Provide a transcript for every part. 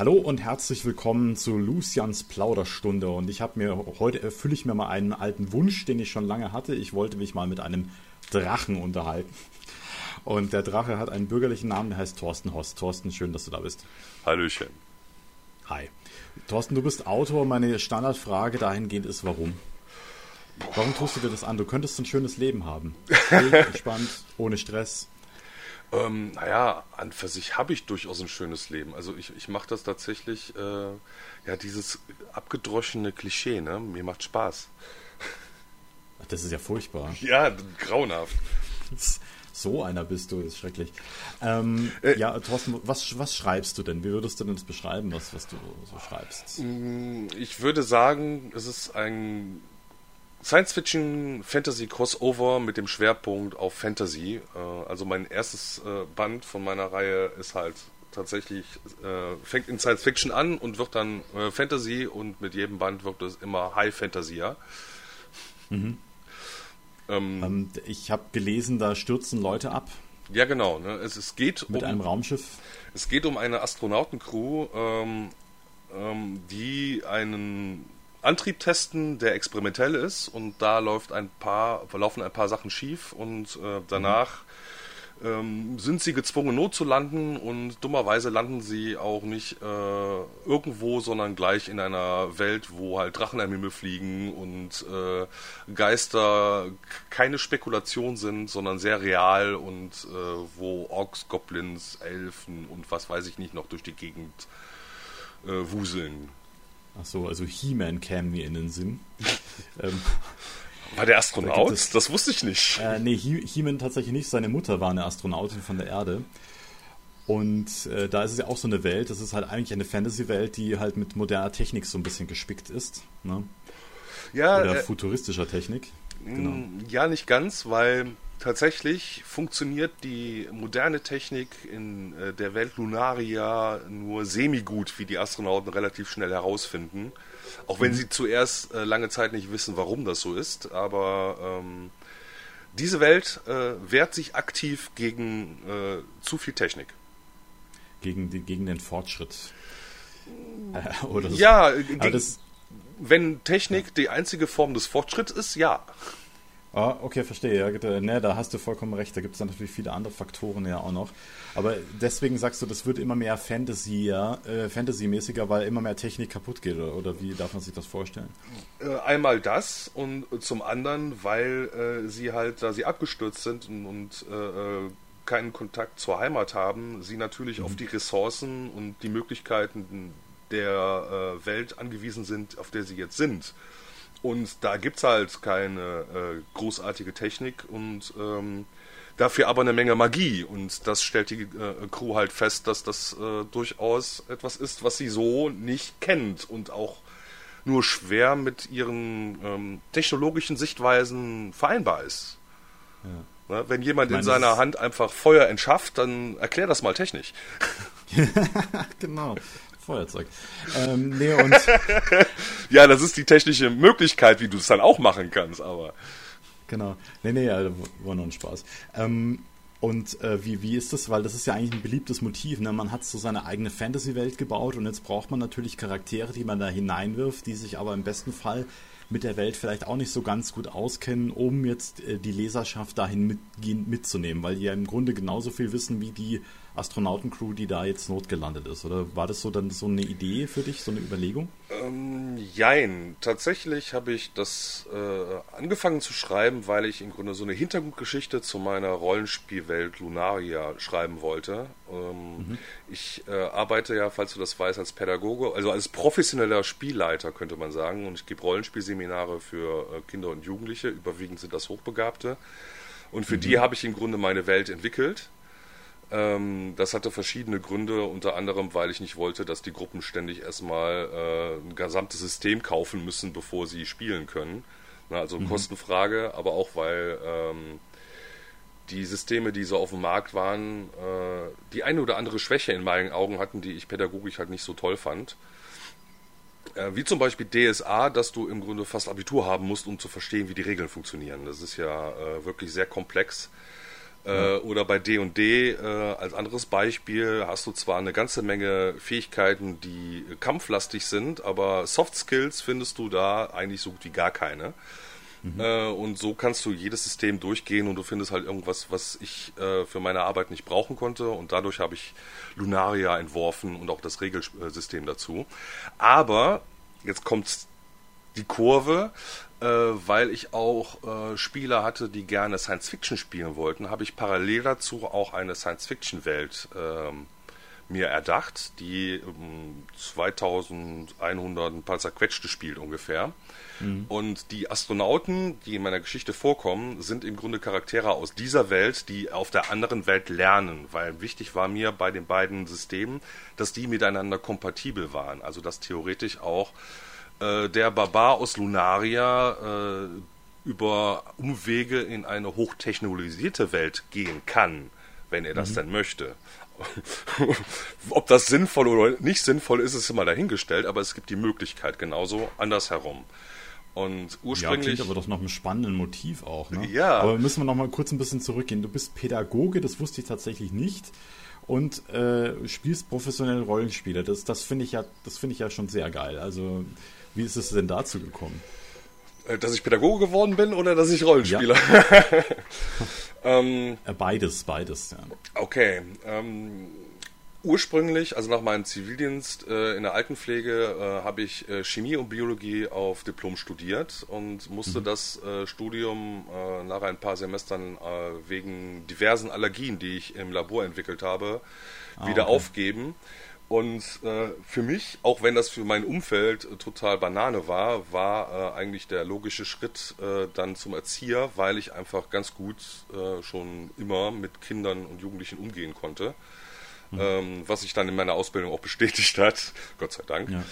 Hallo und herzlich willkommen zu Lucians Plauderstunde. Und ich habe mir heute erfülle ich mir mal einen alten Wunsch, den ich schon lange hatte. Ich wollte mich mal mit einem Drachen unterhalten. Und der Drache hat einen bürgerlichen Namen, der heißt Thorsten Host. Thorsten, schön, dass du da bist. Hallöchen. Hi. Thorsten, du bist Autor. Meine Standardfrage dahingehend ist, warum? Warum tust du dir das an? Du könntest ein schönes Leben haben. Entspannt, ohne Stress. Ähm, naja, an für sich habe ich durchaus ein schönes Leben. Also ich, ich mache das tatsächlich, äh, ja, dieses abgedroschene Klischee, ne? Mir macht Spaß. Ach, das ist ja furchtbar. Ja, grauenhaft. So einer bist du, ist schrecklich. Ähm, äh, ja, Thorsten, was, was schreibst du denn? Wie würdest du denn das beschreiben, was, was du so schreibst? Mm, ich würde sagen, es ist ein Science-Fiction-Fantasy-Crossover mit dem Schwerpunkt auf Fantasy. Äh, also mein erstes äh, Band von meiner Reihe ist halt tatsächlich, äh, fängt in Science-Fiction an und wird dann Fantasy und mit jedem Band wird es immer High Fantasy, ja. Mhm. Ähm, ähm, ich habe gelesen, da stürzen Leute ab. Ja, genau. Ne? Es, es geht mit um, einem Raumschiff. Es geht um eine Astronautencrew, ähm, ähm, die einen Antrieb testen, der experimentell ist und da läuft ein paar, laufen ein paar Sachen schief und äh, danach ähm, sind sie gezwungen, Not zu landen und dummerweise landen sie auch nicht äh, irgendwo, sondern gleich in einer Welt, wo halt Drachen am Himmel fliegen und äh, Geister keine Spekulation sind, sondern sehr real und äh, wo Orks, Goblins, Elfen und was weiß ich nicht noch durch die Gegend äh, wuseln. Ach so, also He-Man käme mir in den Sinn. ähm, war der Astronaut? Da es, das wusste ich nicht. Äh, nee, He-Man tatsächlich nicht. Seine Mutter war eine Astronautin von der Erde. Und äh, da ist es ja auch so eine Welt, das ist halt eigentlich eine Fantasy-Welt, die halt mit moderner Technik so ein bisschen gespickt ist. Ne? Ja, Oder äh, futuristischer Technik. Genau. Mm, ja, nicht ganz, weil tatsächlich funktioniert die moderne Technik in äh, der Welt Lunaria nur semi-gut, wie die Astronauten relativ schnell herausfinden. Auch wenn mhm. sie zuerst äh, lange Zeit nicht wissen, warum das so ist. Aber ähm, diese Welt äh, wehrt sich aktiv gegen äh, zu viel Technik. Gegen, die, gegen den Fortschritt. Äh, oder ja, gegen, wenn Technik die einzige Form des Fortschritts ist, ja. Ah, okay, verstehe. Ja, ne, da hast du vollkommen recht. Da gibt es dann natürlich viele andere Faktoren ja auch noch. Aber deswegen sagst du, das wird immer mehr Fantasy, ja, äh, Fantasy-mäßiger, weil immer mehr Technik kaputt geht, oder, oder, wie darf man sich das vorstellen? Äh, einmal das und zum anderen, weil äh, sie halt, da sie abgestürzt sind und, und äh, äh, keinen Kontakt zur Heimat haben, sie natürlich mhm. auf die Ressourcen und die Möglichkeiten der äh, Welt angewiesen sind, auf der sie jetzt sind. Und da gibt es halt keine äh, großartige Technik und ähm, dafür aber eine Menge Magie. Und das stellt die äh, Crew halt fest, dass das äh, durchaus etwas ist, was sie so nicht kennt und auch nur schwer mit ihren ähm, technologischen Sichtweisen vereinbar ist. Ja. Ne? Wenn jemand in seiner Hand einfach Feuer entschafft, dann erklär das mal technisch. genau. Feuerzeug. Ähm, nee, und ja, das ist die technische Möglichkeit, wie du es dann auch machen kannst, aber. Genau. Nee, nee, ja, war nur ein Spaß. Ähm, und äh, wie, wie ist das? Weil das ist ja eigentlich ein beliebtes Motiv. Ne? Man hat so seine eigene Fantasy-Welt gebaut und jetzt braucht man natürlich Charaktere, die man da hineinwirft, die sich aber im besten Fall mit der Welt vielleicht auch nicht so ganz gut auskennen, um jetzt äh, die Leserschaft dahin mit, mitzunehmen, weil die ja im Grunde genauso viel wissen wie die Astronautencrew, die da jetzt notgelandet ist. Oder war das so dann so eine Idee für dich, so eine Überlegung? Ähm, jein. Tatsächlich habe ich das äh, angefangen zu schreiben, weil ich im Grunde so eine Hintergrundgeschichte zu meiner Rollenspielwelt Lunaria schreiben wollte. Ähm, mhm. Ich äh, arbeite ja, falls du das weißt, als Pädagoge, also als professioneller Spielleiter könnte man sagen. Und ich gebe Rollenspielseminare für äh, Kinder und Jugendliche. Überwiegend sind das Hochbegabte. Und für mhm. die habe ich im Grunde meine Welt entwickelt das hatte verschiedene Gründe, unter anderem, weil ich nicht wollte, dass die Gruppen ständig erstmal äh, ein gesamtes System kaufen müssen, bevor sie spielen können. Also mhm. Kostenfrage, aber auch weil ähm, die Systeme, die so auf dem Markt waren, äh, die eine oder andere Schwäche in meinen Augen hatten, die ich pädagogisch halt nicht so toll fand. Äh, wie zum Beispiel DSA, dass du im Grunde fast Abitur haben musst, um zu verstehen, wie die Regeln funktionieren. Das ist ja wirklich sehr komplex Äh, oder bei D&D äh, als anderes Beispiel hast du zwar eine ganze Menge Fähigkeiten, die kampflastig sind, aber Soft Skills findest du da eigentlich so gut wie gar keine. Mhm. Äh, und so kannst du jedes System durchgehen und du findest halt irgendwas, was ich äh, für meine Arbeit nicht brauchen konnte. Und dadurch habe ich Lunaria entworfen und auch das Regelsystem dazu. Aber jetzt kommt die Kurve äh, weil ich auch äh, Spieler hatte, die gerne Science Fiction spielen wollten, habe ich parallel dazu auch eine Science Fiction Welt ähm, mir erdacht, die ähm, 2100 ein paar zerquetschte spielt ungefähr. Mhm. Und die Astronauten, die in meiner Geschichte vorkommen, sind im Grunde Charaktere aus dieser Welt, die auf der anderen Welt lernen, weil wichtig war mir bei den beiden Systemen, dass die miteinander kompatibel waren, also dass theoretisch auch äh, der Barbar aus Lunaria äh, über Umwege in eine hochtechnologisierte Welt gehen kann, wenn er das mhm. denn möchte. Ob das sinnvoll oder nicht sinnvoll ist, ist immer dahingestellt, aber es gibt die Möglichkeit genauso andersherum. Und ursprünglich. Ja, klingt aber doch noch einem spannenden Motiv auch, ne? Ja. Aber müssen wir noch mal kurz ein bisschen zurückgehen. Du bist Pädagoge, das wusste ich tatsächlich nicht. Und äh, spielst professionell Rollenspiele. Das, das finde ich ja, das finde ich ja schon sehr geil. Also wie ist es denn dazu gekommen? Äh, dass ich Pädagoge geworden bin oder dass ich Rollenspieler? Ja. ähm, äh, beides, beides, ja. Okay. Ähm, ursprünglich, also nach meinem Zivildienst äh, in der Altenpflege, äh, habe ich äh, Chemie und Biologie auf Diplom studiert und musste mhm. das äh, Studium nach ein paar Semestern wegen diversen Allergien, die ich im Labor entwickelt habe, ah, wieder okay. aufgeben. Und äh, für mich, auch wenn das für mein Umfeld äh, total Banane war, war äh, eigentlich der logische Schritt äh, dann zum Erzieher, weil ich einfach ganz gut äh, schon immer mit Kindern und Jugendlichen umgehen konnte. Mhm. Ähm, was sich dann in meiner Ausbildung auch bestätigt hat, Gott sei Dank. Ja.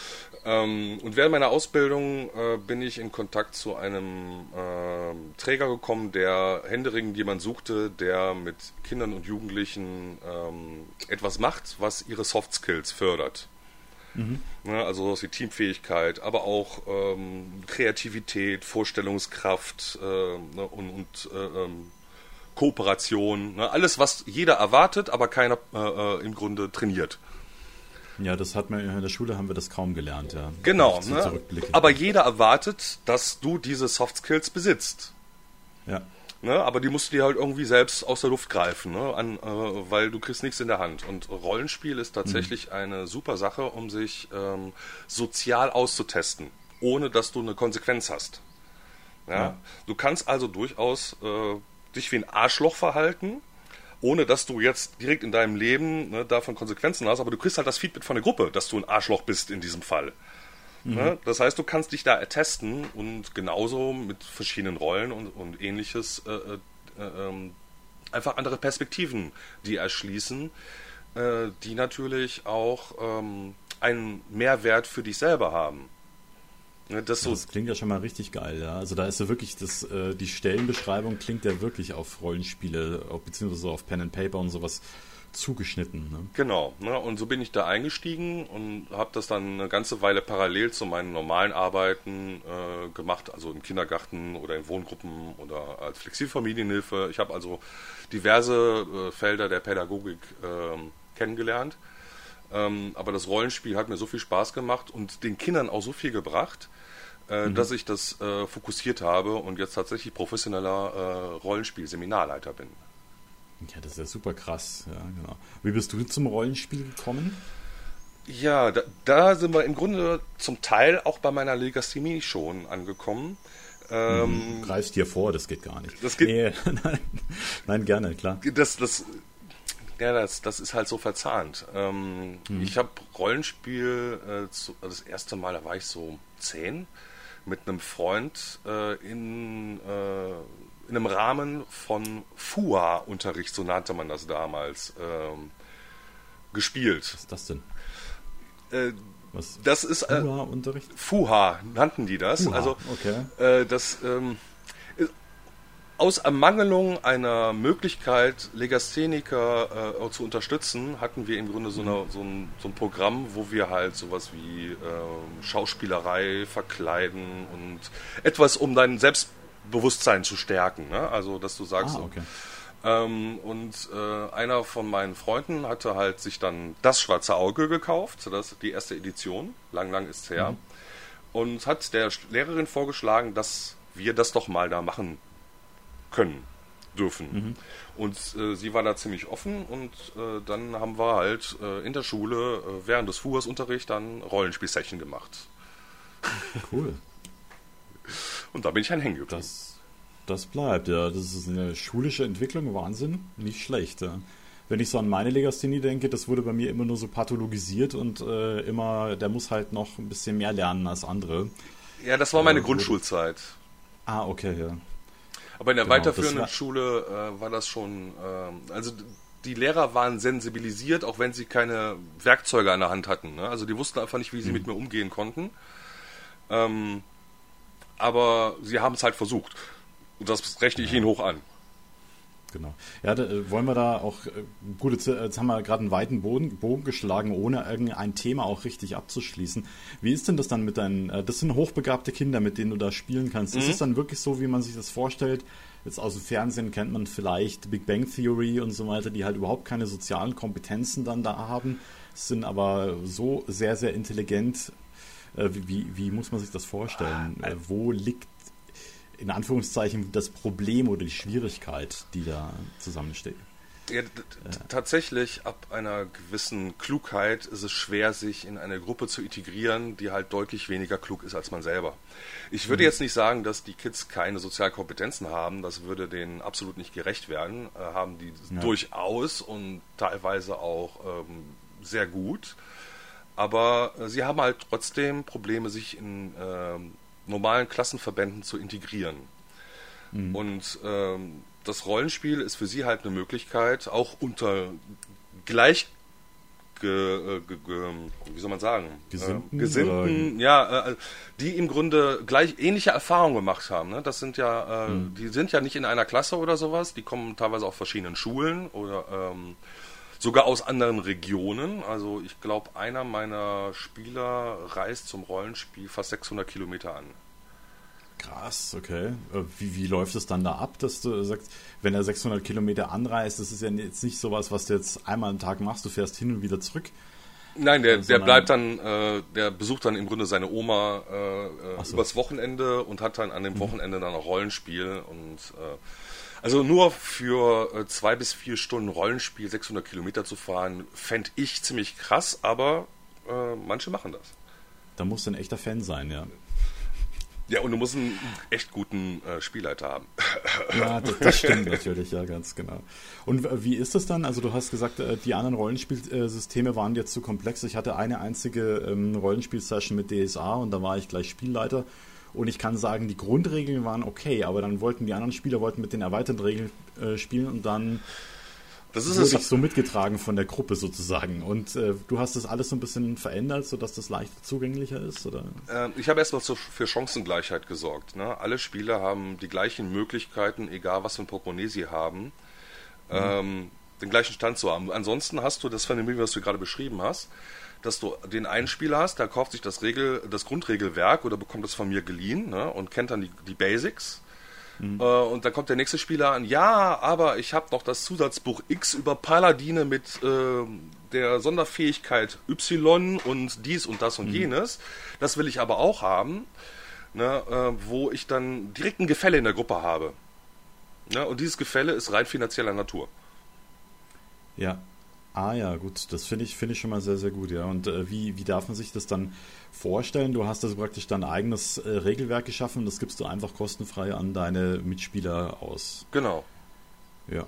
Ähm, und während meiner Ausbildung äh, bin ich in Kontakt zu einem äh, Träger gekommen, der händeringend jemand suchte, der mit Kindern und Jugendlichen ähm, etwas macht, was ihre Soft Skills fördert. Mhm. Ja, also sowas wie Teamfähigkeit, aber auch ähm, Kreativität, Vorstellungskraft äh, ne, und, und äh, ähm, Kooperation, ne? alles, was jeder erwartet, aber keiner äh, äh, im Grunde trainiert. Ja, das hat man in der Schule haben wir das kaum gelernt, ja. Genau, ne? aber jeder erwartet, dass du diese Soft Skills besitzt. Ja. Ne? Aber die musst du dir halt irgendwie selbst aus der Luft greifen, ne? An, äh, weil du kriegst nichts in der Hand. Und Rollenspiel ist tatsächlich mhm. eine super Sache, um sich ähm, sozial auszutesten, ohne dass du eine Konsequenz hast. Ja? ja. Du kannst also durchaus äh, dich wie ein Arschloch verhalten, ohne dass du jetzt direkt in deinem Leben ne, davon Konsequenzen hast, aber du kriegst halt das Feedback von der Gruppe, dass du ein Arschloch bist in diesem Fall. Mhm. Ne? Das heißt, du kannst dich da ertesten und genauso mit verschiedenen Rollen und, und ähnliches äh, äh, äh, einfach andere Perspektiven, die erschließen, äh, die natürlich auch ähm, einen Mehrwert für dich selber haben. Das, so das, klingt ja schon mal richtig geil, ja. Also da ist ja wirklich, das, äh, die Stellenbeschreibung klingt ja wirklich auf Rollenspiele, beziehungsweise auf Pen and Paper und sowas zugeschnitten. Ne? Genau, ne? und so bin ich da eingestiegen und habe das dann eine ganze Weile parallel zu meinen normalen Arbeiten äh, gemacht, also im Kindergarten oder in Wohngruppen oder als Flexibelfamilienhilfe. Ich habe also diverse äh, Felder der Pädagogik äh, kennengelernt. Ähm, aber das Rollenspiel hat mir so viel Spaß gemacht und den Kindern auch so viel gebracht, äh, mhm. dass ich das äh, fokussiert habe und jetzt tatsächlich professioneller äh, Rollenspiel-Seminarleiter bin. Ja, das ist ja super krass. Ja, genau. Wie bist du zum Rollenspiel gekommen? Ja, da, da sind wir im Grunde zum Teil auch bei meiner Legasthemie schon angekommen. Ähm, Greifst dir vor, das geht gar nicht. Das geht, nee, nein, nein, gerne, klar. Das, das, ja, das, das ist halt so verzahnt. Ähm, mhm. Ich habe Rollenspiel äh, zu, das erste Mal, da war ich so zehn, mit einem Freund äh, in, äh, in einem Rahmen von FUA-Unterricht, so nannte man das damals, ähm, gespielt. Was ist das denn? Äh, Was? Das ist äh, FUA-Unterricht? FUHA nannten die das. FUHA, also okay. Äh, das ähm, aus Ermangelung einer Möglichkeit, Legastheniker äh, zu unterstützen, hatten wir im Grunde so, eine, so, ein, so ein, Programm, wo wir halt sowas wie äh, Schauspielerei verkleiden und etwas, um dein Selbstbewusstsein zu stärken. Ne? Also, dass du sagst, ah, okay. Ähm, und äh, einer von meinen Freunden hatte halt sich dann das Schwarze Auge gekauft, das die erste Edition, lang, lang ist her, mhm. und hat der Lehrerin vorgeschlagen, dass wir das doch mal da machen können, dürfen. Mhm. Und äh, sie war da ziemlich offen und äh, dann haben wir halt äh, in der Schule äh, während des Fuhrsunterrichts dann Rollenspielsession gemacht. Cool. und da bin ich ein hängen geblieben. Das, das bleibt, ja. Das ist eine schulische Entwicklung, Wahnsinn. Nicht schlecht, ja. Wenn ich so an meine Legasthenie denke, das wurde bei mir immer nur so pathologisiert und äh, immer, der muss halt noch ein bisschen mehr lernen als andere. Ja, das war meine Grundschulzeit. Ah, okay, ja. Aber in der genau, weiterführenden war Schule äh, war das schon, äh, also die Lehrer waren sensibilisiert, auch wenn sie keine Werkzeuge an der Hand hatten. Ne? Also die wussten einfach nicht, wie sie mhm. mit mir umgehen konnten. Ähm, aber sie haben es halt versucht. Und das rechne ich ihnen hoch an. Genau. Ja, da, äh, wollen wir da auch, äh, gut, jetzt, äh, jetzt haben wir gerade einen weiten Boden, Bogen geschlagen, ohne irgendein Thema auch richtig abzuschließen. Wie ist denn das dann mit deinen, das sind hochbegabte Kinder, mit denen du da spielen kannst. Mhm. Ist es dann wirklich so, wie man sich das vorstellt? Jetzt aus dem Fernsehen kennt man vielleicht Big Bang Theory und so weiter, die halt überhaupt keine sozialen Kompetenzen dann da haben, sind aber so sehr, sehr intelligent. Wie, wie muss man sich das vorstellen? Ah, Wo liegt in Anführungszeichen das Problem oder die Schwierigkeit, die da zusammensteht. Ja, tatsächlich, ab einer gewissen Klugheit ist es schwer, sich in eine Gruppe zu integrieren, die halt deutlich weniger klug ist als man selber. Ich würde mhm. jetzt nicht sagen, dass die Kids keine Sozialkompetenzen haben, das würde denen absolut nicht gerecht werden, äh, haben die ja. durchaus und teilweise auch ähm, sehr gut. Aber äh, sie haben halt trotzdem Probleme, sich in ähm, normalen Klassenverbänden zu integrieren. Mhm. Und ähm, das Rollenspiel ist für sie halt eine Möglichkeit, auch unter gleich Ge, äh, ge, ge, wie soll man sagen, Gesinnten, äh, Gesinnten ja, äh, die im Grunde gleich ähnliche Erfahrungen gemacht haben. Ne? Das sind ja, äh, mhm. die sind ja nicht in einer Klasse oder sowas, die kommen teilweise aus verschiedenen Schulen oder ähm, sogar aus anderen Regionen. Also ich glaube, einer meiner Spieler reist zum Rollenspiel fast 600 Kilometer an. Krass, okay. Äh, wie, wie läuft es dann da ab, dass du sagst, wenn er 600 Kilometer anreist, das ist ja jetzt nicht sowas, was du jetzt einmal am Tag machst, du fährst hin und wieder zurück. Nein, der, der bleibt dann, äh, der besucht dann im Grunde seine Oma äh, äh so. übers Wochenende und hat dann an dem mhm. Wochenende dann auch Rollenspiel und äh, also nur für äh, zwei bis vier Stunden Rollenspiel 600 Kilometer zu fahren, fände ich ziemlich krass, aber äh, manche machen das. Da musst du ein echter Fan sein, ja. Ja, und du musst einen echt guten äh, Spielleiter haben. Ja, das, das, stimmt natürlich, ja, ganz genau. Und wie ist das dann? Also du hast gesagt, äh, die anderen Rollenspielsysteme waren jetzt zu komplex. Ich hatte eine einzige ähm, Rollenspielsession mit DSA und da war ich gleich Spielleiter. Und ich kann sagen, die Grundregeln waren okay, aber dann wollten die anderen Spieler wollten mit den erweiterten Regeln äh, spielen und dann das ist wurde ich so mitgetragen von der Gruppe sozusagen. Und äh, du hast das alles so ein bisschen verändert, sodass das leichter zugänglicher ist? Oder? Ähm, ich habe erstmal für Chancengleichheit gesorgt. Ne? Alle Spieler haben die gleichen Möglichkeiten, egal was für ein Portemonnaie sie haben, mhm. ähm, den gleichen Stand zu haben. Ansonsten hast du das Phänomen, was du gerade beschrieben hast, dass du den einen Spieler hast, der kauft sich das, Regel, das Grundregelwerk oder bekommt es von mir geliehen ne, und kennt dann die, die Basics. Mhm. Äh, und dann kommt der nächste Spieler an, ja, aber ich habe noch das Zusatzbuch X über Paladine mit äh, der Sonderfähigkeit Y und dies und das und mhm. jenes. Das will ich aber auch haben, ne, äh, wo ich dann direkt ein Gefälle in der Gruppe habe. Ne, und dieses Gefälle ist rein finanzieller Natur. Ja, Ah ja, gut, das finde ich, find ich schon mal sehr, sehr gut, ja. Und äh, wie, wie darf man sich das dann vorstellen? Du hast also praktisch dein eigenes äh, Regelwerk geschaffen und das gibst du einfach kostenfrei an deine Mitspieler aus. Genau. Ja.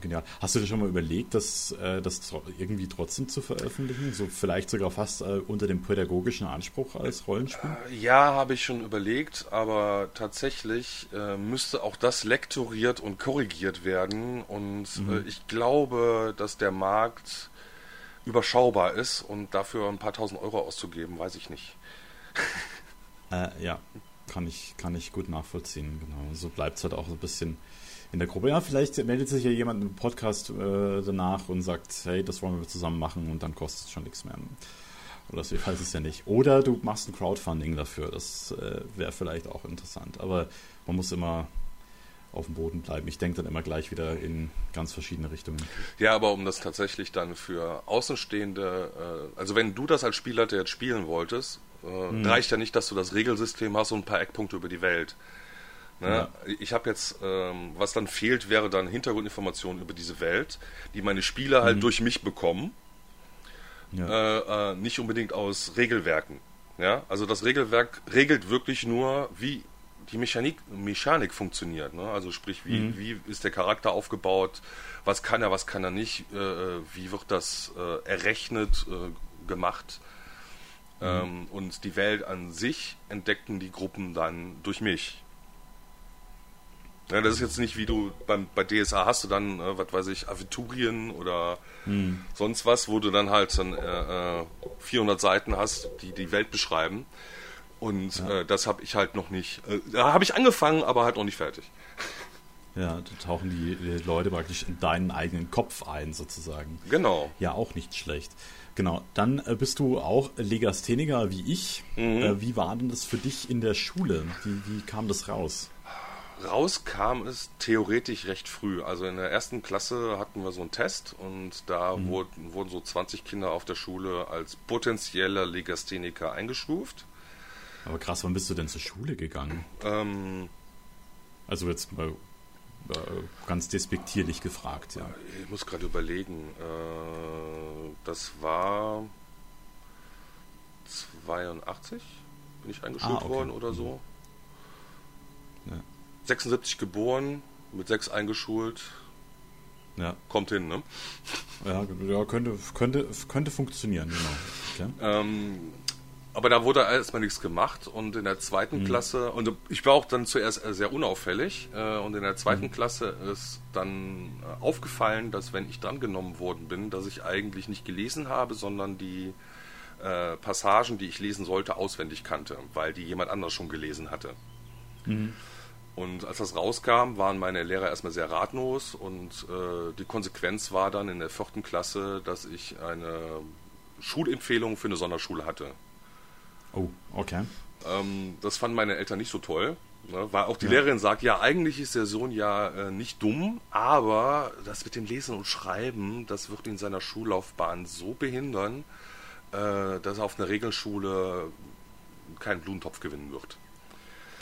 Genial. Hast du dir schon mal überlegt, das, äh, das irgendwie trotzdem zu veröffentlichen? So vielleicht sogar fast äh, unter dem pädagogischen Anspruch als Rollenspiel? Äh, ja, habe ich schon überlegt, aber tatsächlich müsste auch das lektoriert und korrigiert werden. Und mhm. ich glaube, dass der Markt überschaubar ist und dafür ein paar tausend Euro auszugeben, weiß ich nicht. Äh, ja, kann ich, kann ich gut nachvollziehen, genau. So bleibt es halt auch ein bisschen in der Gruppe. Ja, vielleicht meldet sich ja jemand im Podcast äh, danach und sagt, hey, das wollen wir zusammen machen und dann kostet es schon nichts mehr. Oder so, ich weiß es ja nicht. Oder du machst ein Crowdfunding dafür. Das äh, wäre vielleicht auch interessant. Aber man muss immer auf dem Boden bleiben. Ich denke dann immer gleich wieder in ganz verschiedene Richtungen. Ja, aber um das tatsächlich dann für Außenstehende, äh, also wenn du das als Spielleiter jetzt spielen wolltest, äh, hm. reicht ja nicht, dass du das Regelsystem hast und ein paar Eckpunkte über die Welt. Ne? Ja. Ich habe jetzt, ähm, was dann fehlt, wäre dann Hintergrundinformationen über diese Welt, die meine Spieler halt mhm. durch mich bekommen. Ja. Äh, äh, nicht unbedingt aus Regelwerken. Ja? Also das Regelwerk regelt wirklich nur, wie die Mechanik, Mechanik funktioniert. Ne? Also sprich, wie, mhm. wie ist der Charakter aufgebaut, was kann er, was kann er nicht, äh, äh wie wird das äh, errechnet, äh, gemacht. Mhm. Ähm, und die Welt an sich entdeckten die Gruppen dann durch mich. Ja, das ist jetzt nicht wie du beim, bei DSA hast du dann, äh, was weiß ich, Aventurien oder hm. sonst was, wo du dann halt dann äh, 400 äh, Seiten hast, die die Welt beschreiben. Und ja. äh, das habe ich halt noch nicht. Äh, da habe ich angefangen, aber halt noch nicht fertig. Ja, da tauchen die, die, Leute praktisch in deinen eigenen Kopf ein, sozusagen. Genau. Ja, auch nicht schlecht. Genau, dann äh, bist du auch Legastheniker wie ich. Mhm. Wie war denn das für dich in der Schule? Wie, wie kam das raus? Rauskam es theoretisch recht früh. Also in der ersten Klasse hatten wir so einen Test und da mhm. wurden, wurden so 20 Kinder auf der Schule als potenzieller Legastheniker eingestuft. Aber krass, wann bist du denn zur Schule gegangen? Ähm, also jetzt mal äh, ganz despektierlich gefragt, ja. Ich muss gerade überlegen. Äh, das war 82, bin ich eingeschult ah, okay. worden oder so. Ja. 76 geboren, mit 6 eingeschult. Ja. Kommt hin, ne? Ja, ja könnte, könnte, könnte funktionieren, genau. Okay. Ähm, aber da wurde erstmal nichts gemacht und in der zweiten mhm. Klasse, und ich war auch dann zuerst sehr unauffällig, äh, und in der zweiten mhm. Klasse ist dann äh, aufgefallen, dass wenn ich drangenommen worden bin, dass ich eigentlich nicht gelesen habe, sondern die äh, Passagen, die ich lesen sollte, auswendig kannte, weil die jemand anders schon gelesen hatte. Mhm. Und als das rauskam, waren meine Lehrer erstmal sehr ratlos und äh, die Konsequenz war dann in der vierten Klasse, dass ich eine Schulempfehlung für eine Sonderschule hatte. Oh, okay. Ähm, das fanden meine Eltern nicht so toll. Ne, weil auch die ja. Lehrerin sagt, ja, eigentlich ist der Sohn ja äh, nicht dumm, aber das mit dem Lesen und Schreiben, das wird ihn in seiner Schullaufbahn so behindern, äh, dass er auf einer Regelschule keinen Blumentopf gewinnen wird.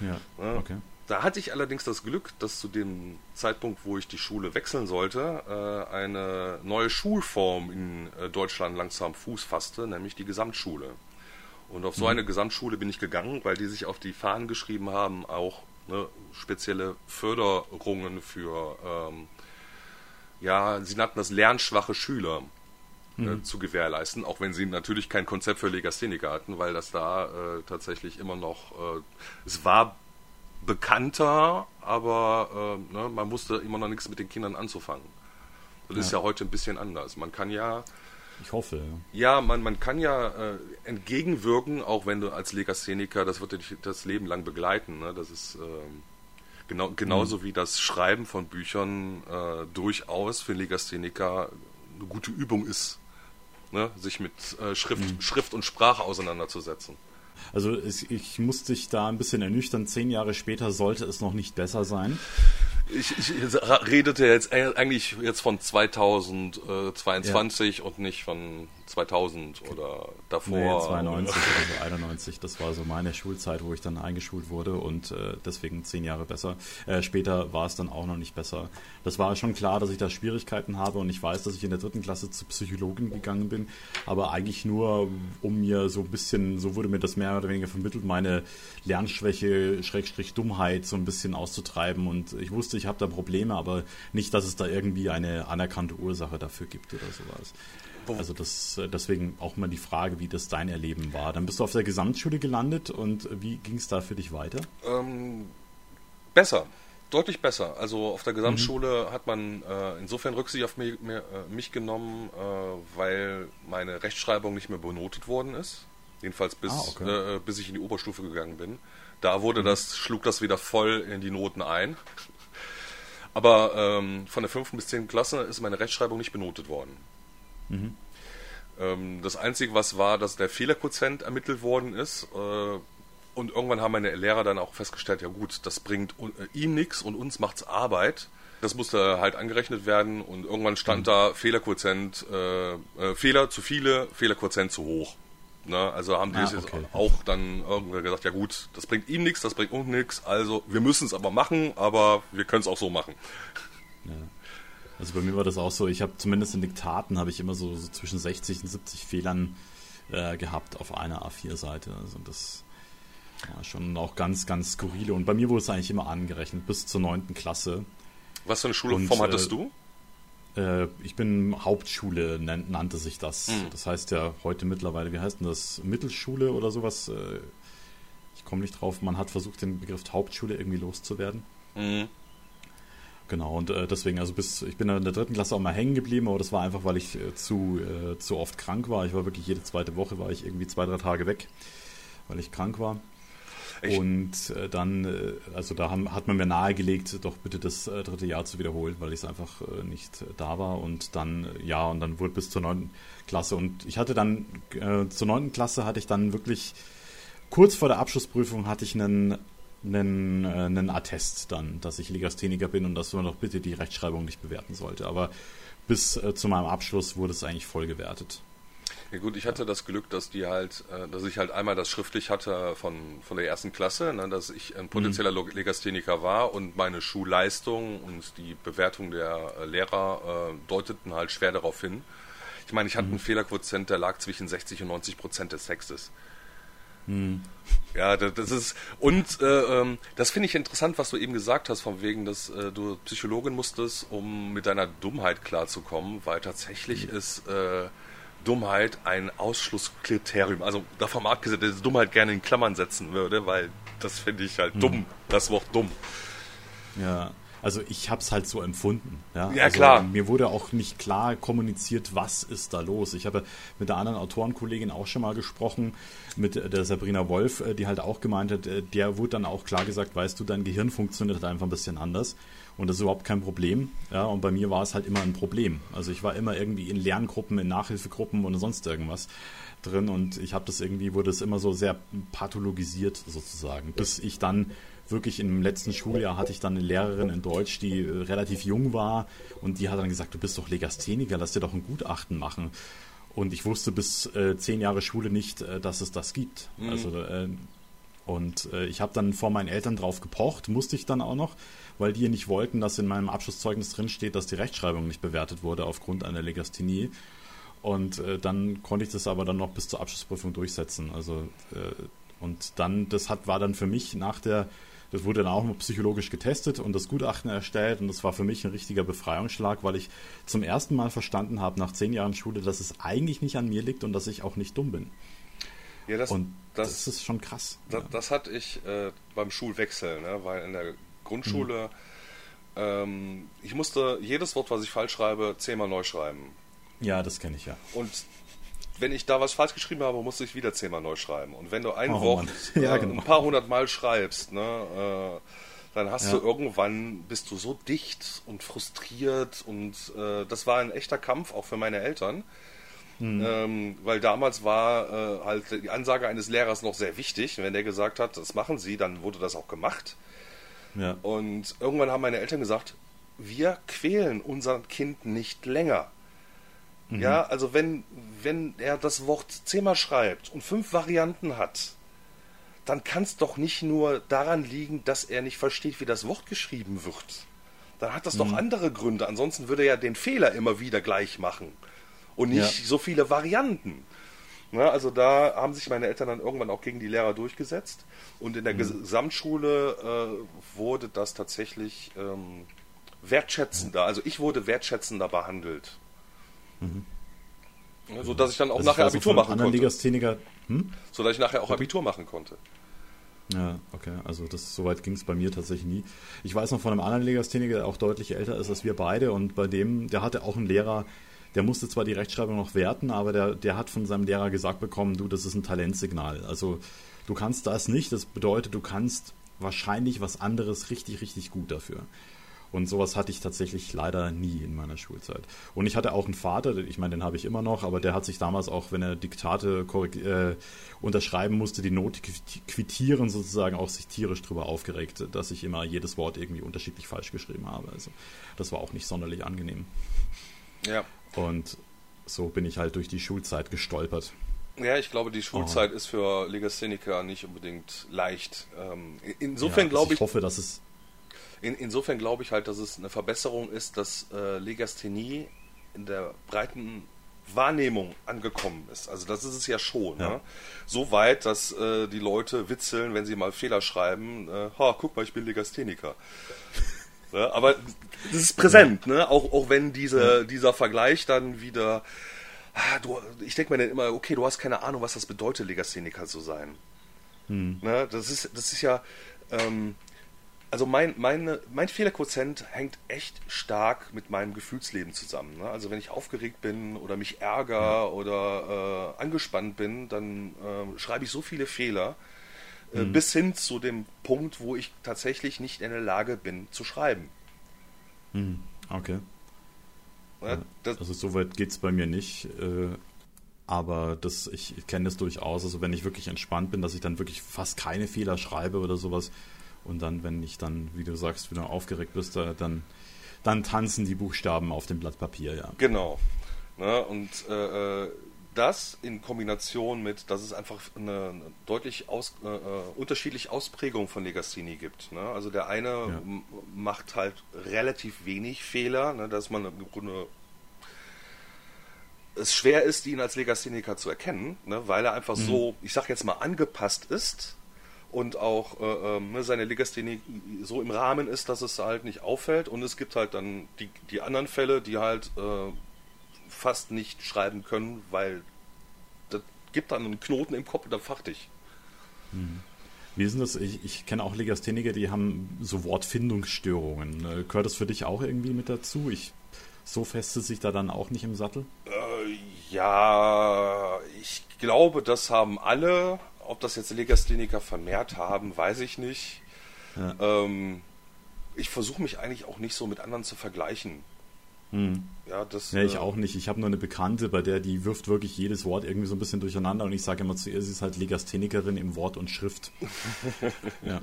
Ja, ne? okay. Da hatte ich allerdings das Glück, dass zu dem Zeitpunkt, wo ich die Schule wechseln sollte, äh, eine neue Schulform in äh, Deutschland langsam Fuß fasste, nämlich die Gesamtschule. Und auf so mhm. eine Gesamtschule bin ich gegangen, weil die sich auf die Fahnen geschrieben haben, auch ne, spezielle Förderungen für, ähm, ja, sie nannten das lernschwache Schüler äh, mhm. zu gewährleisten, auch wenn sie natürlich kein Konzept für Legastheniker hatten, weil das da äh, tatsächlich immer noch, äh, es war bekannter, aber äh, ne, man wusste immer noch nichts mit den Kindern anzufangen. Das ja. ist ja heute ein bisschen anders. Man kann ja ich hoffe. Ja, ja man, man kann ja äh, entgegenwirken, auch wenn du als Legastheniker, das wird dich das Leben lang begleiten. Ne? Das ist ähm, genau, genauso mhm. wie das Schreiben von Büchern äh, durchaus für Legastheniker eine gute Übung ist, ne? sich mit äh, Schrift, mhm. Schrift und Sprache auseinanderzusetzen. Also es, ich muss dich da ein bisschen ernüchtern. Zehn Jahre später sollte es noch nicht besser sein. Ich, ich redete jetzt eigentlich jetzt von 2022 ja. und nicht von 2000 oder davor. Nee, 92 oder so 91, das war so meine Schulzeit, wo ich dann eingeschult wurde und äh, deswegen zehn Jahre besser. Äh, später war es dann auch noch nicht besser. Das war schon klar, dass ich da Schwierigkeiten habe und ich weiß, dass ich in der dritten Klasse zur Psychologin gegangen bin, aber eigentlich nur, um mir so ein bisschen, so wurde mir das mehr oder weniger vermittelt, meine Lernschwäche, Schrägstrich Dummheit so ein bisschen auszutreiben und ich wusste, ich habe da Probleme, aber nicht, dass es da irgendwie eine anerkannte Ursache dafür gibt oder sowas. Also das, äh, deswegen auch mal die Frage, wie das dein Erleben war. Dann bist du auf der Gesamtschule gelandet und wie ging es da für dich weiter? Ähm, besser, deutlich besser. Also auf der Gesamtschule mhm. hat man äh, insofern Rücksicht auf mich, mir, äh, mich genommen, äh, weil meine Rechtschreibung nicht mehr benotet worden ist. Jedenfalls bis, ah, okay. Äh, bis ich in die Oberstufe gegangen bin. Da wurde mhm. das, schlug das wieder voll in die Noten ein. Aber ähm, von der 5. bis 10. Klasse ist meine Rechtschreibung nicht benotet worden. Mhm. Ähm, das Einzige, was war, dass der Fehlerquotient ermittelt worden ist. Äh, und irgendwann haben meine Lehrer dann auch festgestellt, ja gut, das bringt äh, ihm nichts und uns macht's Arbeit. Das musste halt angerechnet werden und irgendwann stand mhm. da Fehlerquotient, äh, äh, Fehler zu viele, Fehlerquotient zu hoch. Ne? Also haben die ah, okay. auch dann irgendwann gesagt, ja gut, das bringt ihm nichts, das bringt uns nichts, also wir müssen es aber machen, aber wir können es auch so machen. Ja. Also bei mir war das auch so, ich habe zumindest in Diktaten habe ich immer so, so, zwischen 60 und 70 Fehlern äh, gehabt auf einer A4-Seite. Also das war schon auch ganz, ganz skurrile. Und bei mir wurde es eigentlich immer angerechnet, bis zur 9. Klasse. Was für eine Schulform hattest äh, du? Äh, ich bin Hauptschule, nannte sich das. Mhm. Das heißt ja heute mittlerweile, wie heißt denn das? Mittelschule oder sowas? Äh, ich komme nicht drauf. Man hat versucht, den Begriff Hauptschule irgendwie loszuwerden. Mhm. Genau, und äh, deswegen, also bis, ich bin in der dritten Klasse auch mal hängen geblieben, aber das war einfach, weil ich äh, zu, äh, zu oft krank war. Ich war wirklich jede zweite Woche, war ich irgendwie zwei, drei Tage weg, weil ich krank war. Ich und äh, dann, äh, also da haben, hat man mir nahegelegt, doch bitte das äh, dritte Jahr zu wiederholen, weil ich es einfach nicht da war. Und dann, ja, und dann wurde bis zur neunten Klasse. Und ich hatte dann, zur neunten Klasse hatte ich dann wirklich, kurz vor der Abschlussprüfung hatte ich einen einen, äh, einen Attest dann, dass ich Legastheniker bin und dass man doch bitte die Rechtschreibung nicht bewerten sollte. Aber bis äh, zu meinem Abschluss wurde es eigentlich voll gewertet. Ja gut, ich hatte das Glück, dass die halt, äh, dass ich halt einmal das schriftlich hatte von, von der ersten Klasse, ne, dass ich ein potenzieller mhm. Legastheniker war und meine Schulleistung und die Bewertung der äh, Lehrer äh, deuteten halt schwer darauf hin. Ich meine, ich hatte mhm. einen Fehlerquotient, der lag zwischen 60 und 90 Prozent des Textes. Hm. Ja, das ist und äh, ähm, das finde ich interessant, was du eben gesagt hast, von wegen, dass äh, du Psychologin musstest, um mit deiner Dummheit klarzukommen, weil tatsächlich mhm. ist äh, Dummheit ein Ausschlusskriterium. Also davon abgesehen, dass ich Dummheit gerne in Klammern setzen würde, weil das finde ich halt mhm. dumm, das Wort dumm. Ja, also ich habe es halt so empfunden. Ja, ja also klar. Mir wurde auch nicht klar kommuniziert, was ist da los. Ich habe mit der anderen Autorenkollegin auch schon mal gesprochen, mit der Sabrina Wolf, äh, die halt auch gemeint hat, äh, der wurde dann auch klar gesagt, weißt du, dein Gehirn funktioniert einfach ein bisschen anders. Und das ist überhaupt kein Problem. Ja, und bei mir war es halt immer ein Problem. Also ich war immer irgendwie in Lerngruppen, in Nachhilfegruppen und sonst irgendwas drin und ich habe das irgendwie, wurde es immer so sehr pathologisiert sozusagen, bis ich dann wirklich im letzten Schuljahr hatte ich dann eine Lehrerin in Deutsch, die äh, relativ jung war und die hat dann gesagt, du bist doch Legastheniker, lass dir doch ein Gutachten machen. Und ich wusste bis äh, zehn Jahre Schule nicht, äh, dass es das gibt. Mhm. Also äh, und äh, ich habe dann vor meinen Eltern drauf gepocht, musste ich dann auch noch, weil die nicht wollten, dass in meinem Abschlusszeugnis drinsteht, dass die Rechtschreibung nicht bewertet wurde aufgrund einer Legasthenie. Und äh, dann konnte ich das aber dann noch bis zur Abschlussprüfung durchsetzen. Also und dann, das hat, war dann für mich nach der das wurde dann auch mal psychologisch getestet und das Gutachten erstellt und das war für mich ein richtiger Befreiungsschlag, weil ich zum ersten Mal verstanden habe nach zehn Jahren Schule, dass es eigentlich nicht an mir liegt und dass ich auch nicht dumm bin. Ja, das, und das, das ist schon krass. Das, ja. das hatte ich äh, beim Schulwechsel, ne? weil in der Grundschule hm. ähm, ich musste jedes Wort, was ich falsch schreibe, zehnmal neu schreiben. Ja, das kenne ich ja. Und wenn ich da was falsch geschrieben habe, muss ich wieder zehnmal neu schreiben. Und wenn du ein oh, Wort ja, äh, genau. ein paar hundert Mal schreibst, ne, äh, dann hast ja. du irgendwann, bist du so dicht und frustriert und äh, das war ein echter Kampf auch für meine Eltern. Hm. Ähm, weil damals war äh, halt die Ansage eines Lehrers noch sehr wichtig. Wenn der gesagt hat, das machen Sie, dann wurde das auch gemacht. Ja. Und irgendwann haben meine Eltern gesagt, wir quälen unser Kind nicht länger. Mhm. Ja, also wenn, wenn er das Wort zehnmal schreibt und fünf Varianten hat, dann kann es doch nicht nur daran liegen, dass er nicht versteht, wie das Wort geschrieben wird. Dann hat das mhm. doch andere Gründe. Ansonsten würde er den Fehler immer wieder gleich machen. Und nicht ja. so viele Varianten. Na, also da haben sich meine Eltern dann irgendwann auch gegen die Lehrer durchgesetzt. Und in der mhm. Gesamtschule äh, wurde das tatsächlich ähm, wertschätzender. Also ich wurde wertschätzender behandelt. Mhm. So dass ich dann auch also nachher Abitur machen konnte. Legastheniker, hm? So dass ich nachher auch Abitur machen konnte. Ja, okay. Also das soweit ging es bei mir tatsächlich nie. Ich weiß noch von einem anderen Legastheniker, der auch deutlich älter ist als wir beide und bei dem, der hatte auch einen Lehrer, der musste zwar die Rechtschreibung noch werten, aber der, der hat von seinem Lehrer gesagt bekommen, du, das ist ein Talentsignal. Also du kannst das nicht, das bedeutet, du kannst wahrscheinlich was anderes richtig, richtig gut dafür. Und sowas hatte ich tatsächlich leider nie in meiner Schulzeit. Und ich hatte auch einen Vater, ich meine, den habe ich immer noch, aber der hat sich damals auch, wenn er Diktate äh, unterschreiben musste, die Note quittieren, sozusagen auch sich tierisch drüber aufgeregt, dass ich immer jedes Wort irgendwie unterschiedlich falsch geschrieben habe. Also das war auch nicht sonderlich angenehm. Ja. Und so bin ich halt durch die Schulzeit gestolpert. Ja, ich glaube, die Schulzeit oh. ist für Legastheniker nicht unbedingt leicht. Ähm, insofern ja, glaube ich. Ich hoffe, dass es in, insofern glaube ich halt, dass es eine Verbesserung ist, dass äh, Legasthenie in der breiten Wahrnehmung angekommen ist. Also das ist es ja schon. Ja. Ne? So weit, dass äh, die Leute witzeln, wenn sie mal Fehler schreiben. Äh, ha, guck mal, ich bin Legastheniker. ja, aber das ist präsent, ne? Auch, auch wenn diese, dieser Vergleich dann wieder. Ah, du, ich denke mir dann immer, okay, du hast keine Ahnung, was das bedeutet, Legastheniker zu sein. Hm. Ne? Das ist, das ist ja. Ähm, also mein, meine, mein Fehlerquotient hängt echt stark mit meinem Gefühlsleben zusammen. Ne? Also wenn ich aufgeregt bin oder mich ärgere ja. oder äh, angespannt bin, dann äh, schreibe ich so viele Fehler, äh, mhm. bis hin zu dem Punkt, wo ich tatsächlich nicht in der Lage bin zu schreiben. Mhm. Okay. Ja, also soweit geht es bei mir nicht. Äh, aber das, ich kenne das durchaus. Also wenn ich wirklich entspannt bin, dass ich dann wirklich fast keine Fehler schreibe oder sowas und dann, wenn ich dann, wie du sagst, wieder aufgeregt bist, dann, dann tanzen die Buchstaben auf dem Blatt Papier, ja. Genau. Ne, und äh, äh, das in Kombination mit, dass es einfach eine, eine deutlich aus, äh, äh unterschiedliche Ausprägung von Legasthenie gibt. Ne? Also der eine ja. macht halt relativ wenig Fehler, ne, dass man im Grunde es schwer ist, ihn als Legastheniker zu erkennen, ne, weil er einfach mhm. so, ich sag jetzt mal, angepasst ist und auch äh, ne, seine Legasthenie so im Rahmen ist, dass es halt nicht auffällt. Und es gibt halt dann die, die anderen Fälle, die halt äh, fast nicht schreiben können, weil das gibt dann einen Knoten im Kopf und dann facht dich. Hm. Wie ist denn das? Ich, ich kenne auch Legastheniker, die haben so Wortfindungsstörungen. Äh, gehört das für dich auch irgendwie mit dazu? Ich, so festet sich da dann auch nicht im Sattel? Äh, ja, ich glaube, das haben alle ob das jetzt Legastheniker vermehrt haben, weiß ich nicht. Ja. Ähm, ich versuche mich eigentlich auch nicht so mit anderen zu vergleichen. Hm. Ja, das, ja, ich äh, auch nicht. Ich habe nur eine Bekannte, bei der die wirft wirklich jedes Wort irgendwie so ein bisschen durcheinander und ich sage immer zu ihr, sie ist halt Legasthenikerin im Wort und Schrift. ja.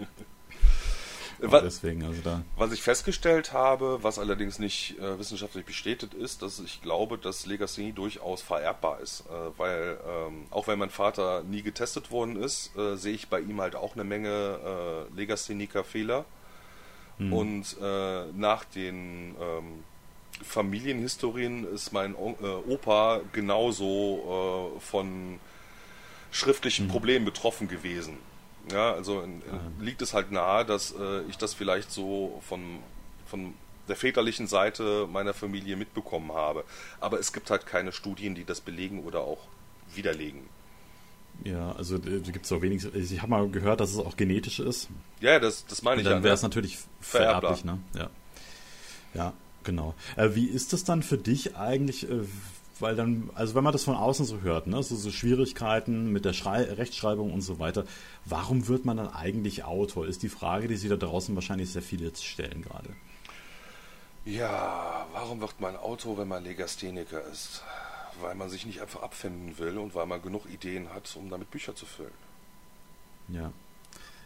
Was, deswegen, also da. was ich festgestellt habe, was allerdings nicht äh, wissenschaftlich bestätigt ist, dass ich glaube, dass Legasthenie durchaus vererbbar ist. Äh, weil ähm, auch wenn mein Vater nie getestet worden ist, äh, sehe ich bei ihm halt auch eine Menge äh, Legastheniker-Fehler. Hm. Und äh, nach den ähm, Familienhistorien ist mein o äh, Opa genauso äh, von schriftlichen hm. Problemen betroffen gewesen. Ja, also in, in, liegt es halt nahe, dass äh, ich das vielleicht so von, von der väterlichen Seite meiner Familie mitbekommen habe. Aber es gibt halt keine Studien, die das belegen oder auch widerlegen. Ja, also äh, gibt es auch wenig. Ich habe mal gehört, dass es auch genetisch ist. Ja, das, das meine ich dann ja. Dann wäre es ne? natürlich vererblich, ne? Ja. Ja, genau. Äh, wie ist das dann für dich eigentlich? Äh, weil dann, also wenn man das von außen so hört, ne, so, so Schwierigkeiten mit der Schrei Rechtschreibung und so weiter, warum wird man dann eigentlich Autor? Ist die Frage, die sich da draußen wahrscheinlich sehr viele jetzt stellen gerade. Ja, warum wird man Autor, wenn man Legastheniker ist? Weil man sich nicht einfach abfinden will und weil man genug Ideen hat, um damit Bücher zu füllen. Ja.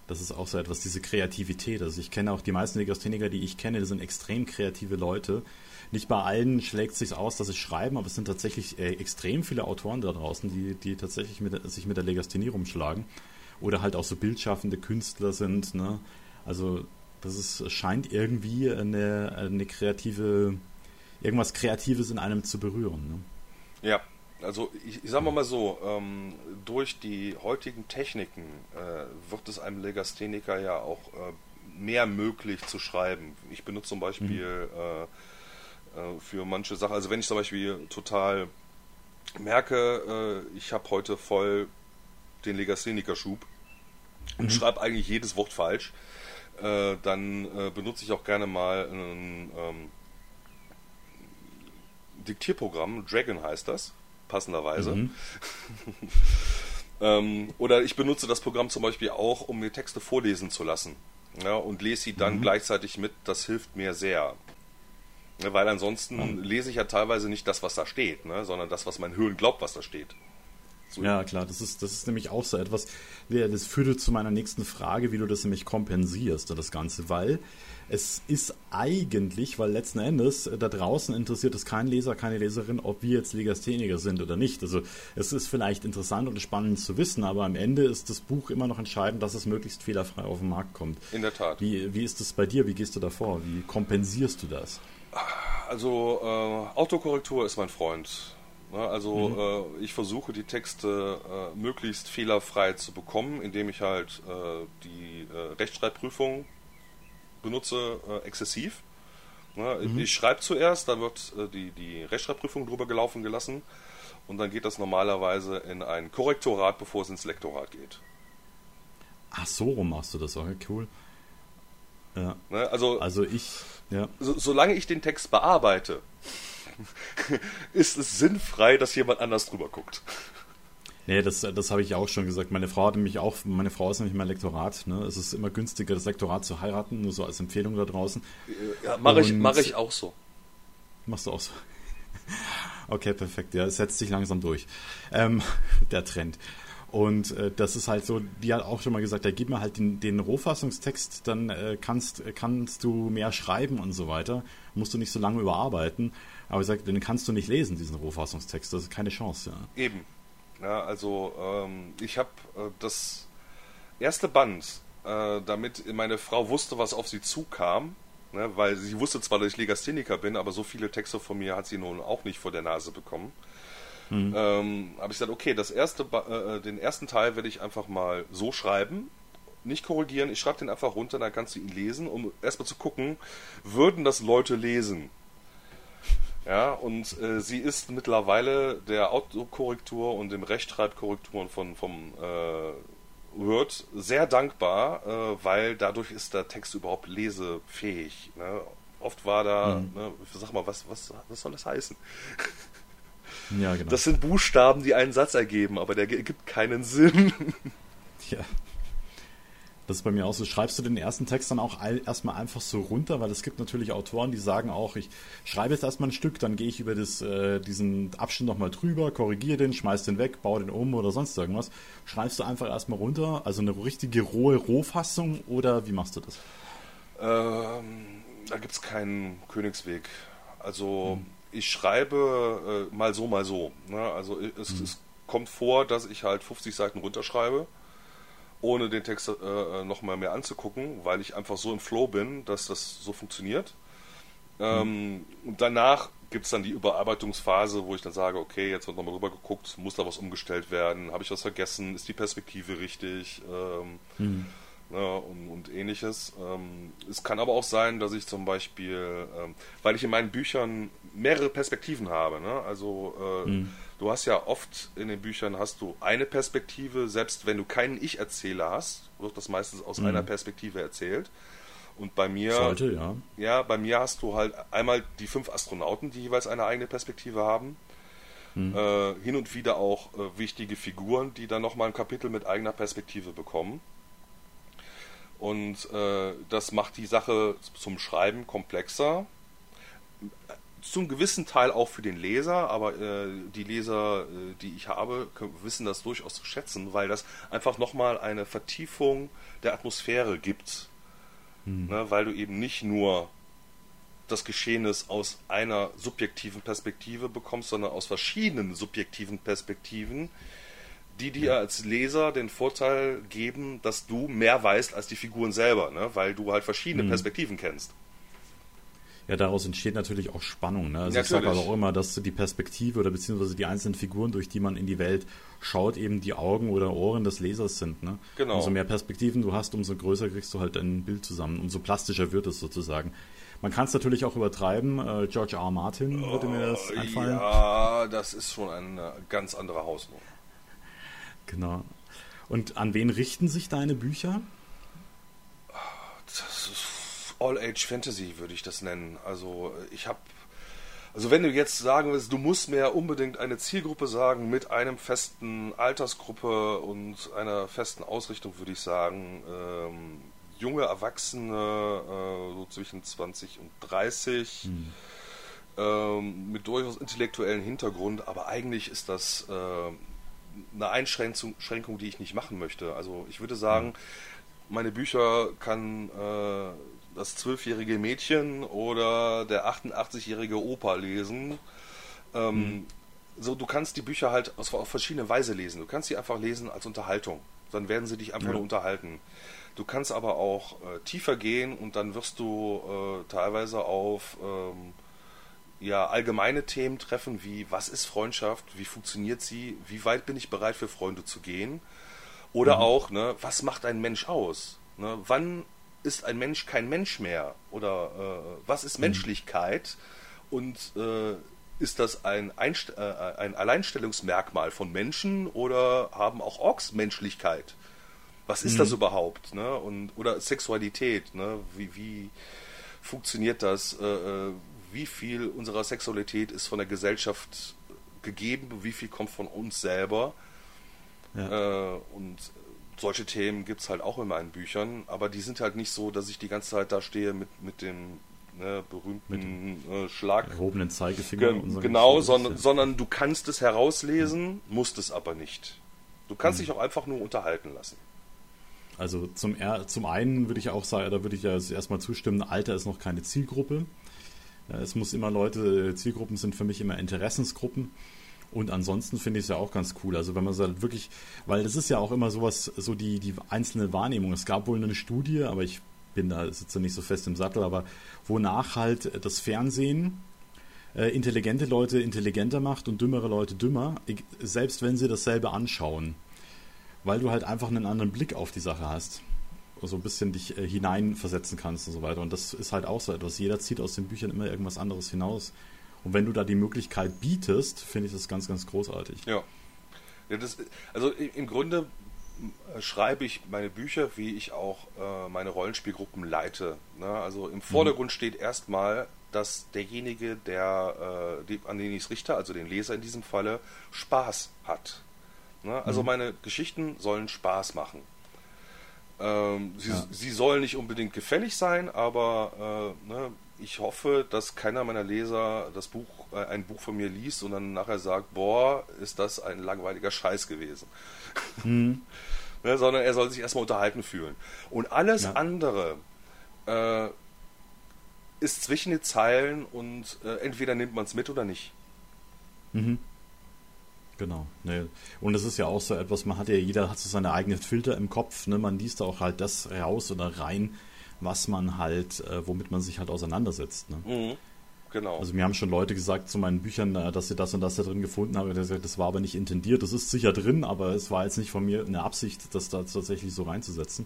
Das ist auch so etwas, diese Kreativität. Also ich kenne auch die meisten Legastheniker, die ich kenne, die sind extrem kreative Leute nicht bei allen schlägt es sich aus, dass sie schreiben, aber es sind tatsächlich äh, extrem viele Autoren da draußen, die, die tatsächlich mit, sich mit der Legasthenie rumschlagen. Oder halt auch so bildschaffende Künstler sind. Ne? Also das ist, scheint irgendwie eine, eine kreative, irgendwas Kreatives in einem zu berühren. Ne? Ja, also ich, ich sage mal so, ähm, durch die heutigen Techniken äh, wird es einem Legastheniker ja auch äh, mehr möglich zu schreiben. Ich benutze zum Beispiel mhm. äh, äh, für manche Sachen. Also wenn ich zum Beispiel total merke, äh, ich habe heute voll den Legastheniker-Schub und mhm. schreibe eigentlich jedes Wort falsch, äh, dann äh, benutze ich auch gerne mal ein ähm, Diktierprogramm, Dragon heißt das, passenderweise. Mhm. ähm, oder ich benutze das Programm zum Beispiel auch, um mir Texte vorlesen zu lassen. Ja, und lese sie dann mhm. gleichzeitig mit, das hilft mir sehr. Weil ansonsten mhm. lese ich ja teilweise nicht das, was da steht, ne, sondern das, was mein Hirn glaubt, was da steht. So. Ja, klar, das ist, das ist nämlich auch so etwas, das führt zu meiner nächsten Frage, wie du das nämlich kompensierst, das Ganze, weil es ist eigentlich, weil letzten Endes äh, da draußen interessiert es keinen Leser, keine Leserin, ob wir jetzt Legastheniker sind oder nicht. Also es ist vielleicht interessant und spannend zu wissen, aber am Ende ist das Buch immer noch entscheidend, dass es möglichst fehlerfrei auf den Markt kommt. In der Tat. Wie, wie ist das bei dir? Wie gehst du davor? Wie kompensierst du das? Also äh, Autokorrektur ist mein Freund. Ne, also mhm. äh, ich versuche die Texte äh, möglichst fehlerfrei zu bekommen, indem ich halt äh, die äh, Rechtschreibprüfung benutze äh, exzessiv. Ne, mhm. Ich schreibe zuerst, dann wird äh, die, die Rechtschreibprüfung drüber gelaufen gelassen und dann geht das normalerweise in ein Korrektorat, bevor es ins Lektorat geht. Ach so, rum machst du das, okay, cool. Ja. Ne, also, also ich, ja. So, solange ich den Text bearbeite, ist es sinnfrei, dass jemand anders drüber guckt. Nee, das, das habe ich auch schon gesagt. Meine Frau hat nämlich auch, meine Frau ist nämlich mein Lektorat. Ne? Es ist immer günstiger, das Lektorat zu heiraten, nur so als Empfehlung da draußen. Ja, mache ich, mach ich auch so. Machst du auch so? Okay, perfekt. Ja, es setzt sich langsam durch. Ähm, der Trend. Und äh, das ist halt so, die hat auch schon mal gesagt, ja, gib mir halt den, den Rohfassungstext, dann äh, kannst, kannst du mehr schreiben und so weiter. Musst du nicht so lange überarbeiten. Aber ich sage, den kannst du nicht lesen, diesen Rohfassungstext. Das ist keine Chance. Ja. Eben. Ja, also ähm, ich habe äh, das erste Band, äh, damit meine Frau wusste, was auf sie zukam, ne, weil sie wusste zwar, dass ich Legastheniker bin, aber so viele Texte von mir hat sie nun auch nicht vor der Nase bekommen. Mhm. Ähm, habe ich gesagt, okay, das erste, äh, äh, den ersten Teil werde ich einfach mal so schreiben, nicht korrigieren, ich schreibe den einfach runter, dann kannst du ihn lesen, um erstmal zu gucken, würden das Leute lesen? Ja, und äh, sie ist mittlerweile der Autokorrektur und dem Rechtschreibkorrekturen von, vom äh, Word sehr dankbar, äh, weil dadurch ist der Text überhaupt lesefähig. Ne? Oft war da, mhm. ne, sag mal, was, was, was soll das heißen? Ja, genau. Das sind Buchstaben, die einen Satz ergeben, aber der gibt keinen Sinn. Ja. Das ist bei mir auch so. Schreibst du den ersten Text dann auch erstmal einfach so runter? Weil es gibt natürlich Autoren, die sagen auch, ich schreibe jetzt erstmal ein Stück, dann gehe ich über das, äh, diesen Abschnitt nochmal drüber, korrigiere den, schmeiß den weg, baue den um oder sonst irgendwas. Schreibst du einfach erstmal runter, also eine richtige rohe Rohfassung oder wie machst du das? Ähm, da gibt es keinen Königsweg. Also hm. Ich schreibe äh, mal so, mal so. Ne? Also es, hm. es kommt vor, dass ich halt 50 Seiten runterschreibe ohne den Text äh, nochmal mehr anzugucken, weil ich einfach so im Flow bin, dass das so funktioniert. Ähm, mhm. Und danach gibt es dann die Überarbeitungsphase, wo ich dann sage, okay, jetzt wird nochmal rüber geguckt, muss da was umgestellt werden, habe ich was vergessen, ist die Perspektive richtig ähm, mhm. Ne, und, und, ähnliches. Ähm, es kann aber auch sein, dass ich zum Beispiel, ähm, weil ich in meinen Büchern mehrere Perspektiven habe, ne, also äh, mhm du hast ja oft in den Büchern hast du eine Perspektive, selbst wenn du keinen Ich-Erzähler hast, wird das meistens aus mhm. einer Perspektive erzählt. Und bei mir, Sollte, ja. ja, bei mir hast du halt einmal die fünf Astronauten, die jeweils eine eigene Perspektive haben. Mhm. Äh, hin und wieder auch äh, wichtige Figuren, die dann nochmal ein Kapitel mit eigener Perspektive bekommen. Und äh, das macht die Sache zum Schreiben komplexer zum gewissen Teil auch für den Leser, aber äh, die Leser, äh, die ich habe, wissen das durchaus zu schätzen, weil das einfach nochmal eine Vertiefung der Atmosphäre gibt. Hm. Ne, weil du eben nicht nur das Geschehnis aus einer subjektiven Perspektive bekommst, sondern aus verschiedenen subjektiven Perspektiven, die dir als Leser den Vorteil geben, dass du mehr weißt als die Figuren selber, ne? weil du halt verschiedene hm. Perspektiven kennst. Ja, daraus entsteht natürlich auch Spannung. Ne? Also ich sage auch immer, dass die Perspektive oder beziehungsweise die einzelnen Figuren, durch die man in die Welt schaut, eben die Augen oder Ohren des Lesers sind. Ne? Genau. Umso mehr Perspektiven du hast, umso größer kriegst du halt ein Bild zusammen, umso plastischer wird es sozusagen. Man kann es natürlich auch übertreiben. Äh, George R. Martin würde mir das oh, einfallen. Ja, das ist schon eine ganz andere Hausnummer. Genau. Und an wen richten sich deine Bücher? Das ist All-Age Fantasy würde ich das nennen. Also ich habe, also wenn du jetzt sagen willst, du musst mir unbedingt eine Zielgruppe sagen mit einem festen Altersgruppe und einer festen Ausrichtung, würde ich sagen, ähm, junge Erwachsene, äh, so zwischen 20 und 30, mhm. ähm, mit durchaus intellektuellen Hintergrund, aber eigentlich ist das äh, eine Einschränkung, die ich nicht machen möchte. Also ich würde sagen, meine Bücher kann äh, das zwölfjährige Mädchen oder der 88-jährige Opa lesen. Ähm, mhm. So, du kannst die Bücher halt auf, auf, verschiedene Weise lesen. Du kannst sie einfach lesen als Unterhaltung. Dann werden sie dich einfach ja. nur unterhalten. Du kannst aber auch äh, tiefer gehen und dann wirst du äh, teilweise auf ähm, ja, allgemeine Themen treffen, wie was ist Freundschaft, wie funktioniert sie, wie weit bin ich bereit für Freunde zu gehen. Oder mhm. auch, ne, was macht ein Mensch aus? Ne, wann ist ein Mensch kein Mensch mehr? Oder äh, was ist mhm. Menschlichkeit? Und äh, ist das ein, Einst äh, ein Alleinstellungsmerkmal von Menschen oder haben auch Orks Menschlichkeit? Was ist mhm. das überhaupt? Ne? Und, oder Sexualität? Ne? Wie, wie funktioniert das? Äh, äh, wie viel unserer Sexualität ist von der Gesellschaft gegeben? Wie viel kommt von uns selber? Ja. Äh, und solche Themen gibt es halt auch in meinen Büchern, aber die sind halt nicht so, dass ich die ganze Zeit da stehe mit, mit dem ne, berühmten äh, Schlag. Erhobenen Zeigefinger. Ge genau, sondern, sondern du kannst es herauslesen, musst es aber nicht. Du kannst mhm. dich auch einfach nur unterhalten lassen. Also zum, zum einen würde ich auch sagen, da würde ich ja erstmal zustimmen, Alter ist noch keine Zielgruppe. Es muss immer Leute, Zielgruppen sind für mich immer Interessensgruppen. Und ansonsten finde ich es ja auch ganz cool. Also wenn man es halt wirklich, weil das ist ja auch immer sowas, so die, die einzelne Wahrnehmung. Es gab wohl eine Studie, aber ich bin da, sitze nicht so fest im Sattel, aber wonach halt das Fernsehen äh, intelligente Leute intelligenter macht und dümmere Leute dümmer, selbst wenn sie dasselbe anschauen. Weil du halt einfach einen anderen Blick auf die Sache hast. So ein bisschen dich äh, hineinversetzen kannst und so weiter. Und das ist halt auch so etwas. Jeder zieht aus den Büchern immer irgendwas anderes hinaus. Und wenn du da die Möglichkeit bietest, finde ich das ganz, ganz großartig. Ja. ja das, also im Grunde schreibe ich meine Bücher, wie ich auch äh, meine Rollenspielgruppen leite. Ne? Also im Vordergrund mhm. steht erstmal, dass derjenige, der, äh, die, an den ich es richte, also den Leser in diesem Falle, Spaß hat. Ne? Also mhm. meine Geschichten sollen Spaß machen. Ähm, sie, ja. sie sollen nicht unbedingt gefällig sein, aber äh, ne, ich hoffe, dass keiner meiner Leser das Buch, äh, ein Buch von mir liest und dann nachher sagt, boah, ist das ein langweiliger Scheiß gewesen. Mhm. ne, sondern er soll sich erstmal unterhalten fühlen. Und alles ja. andere äh, ist zwischen den Zeilen und äh, entweder nimmt man es mit oder nicht. Mhm. Genau. Ne. Und es ist ja auch so etwas, man hat ja, jeder hat so seine eigenen Filter im Kopf, ne? Man liest auch halt das raus oder rein, was man halt, äh, womit man sich halt auseinandersetzt. Ne? Mhm. Genau. Also mir haben schon Leute gesagt zu meinen Büchern, äh, dass sie das und das da drin gefunden haben. Das war aber nicht intendiert. Das ist sicher drin, aber es war jetzt nicht von mir eine Absicht, das da tatsächlich so reinzusetzen.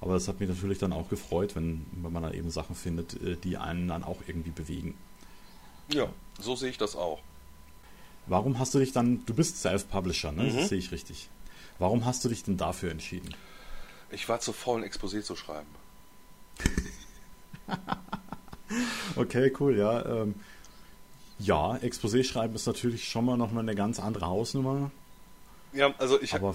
Aber das hat mich natürlich dann auch gefreut, wenn, wenn man da eben Sachen findet, äh, die einen dann auch irgendwie bewegen. Ja, so sehe ich das auch. Warum hast du dich dann, du bist Self-Publisher, ne? Mhm. Das sehe ich richtig. Warum hast du dich denn dafür entschieden? Ich war zu faul, ein Exposé zu schreiben. okay, cool, ja. Ähm, ja, Exposé schreiben ist natürlich schon mal noch mal eine ganz andere Hausnummer. Ja, also ich habe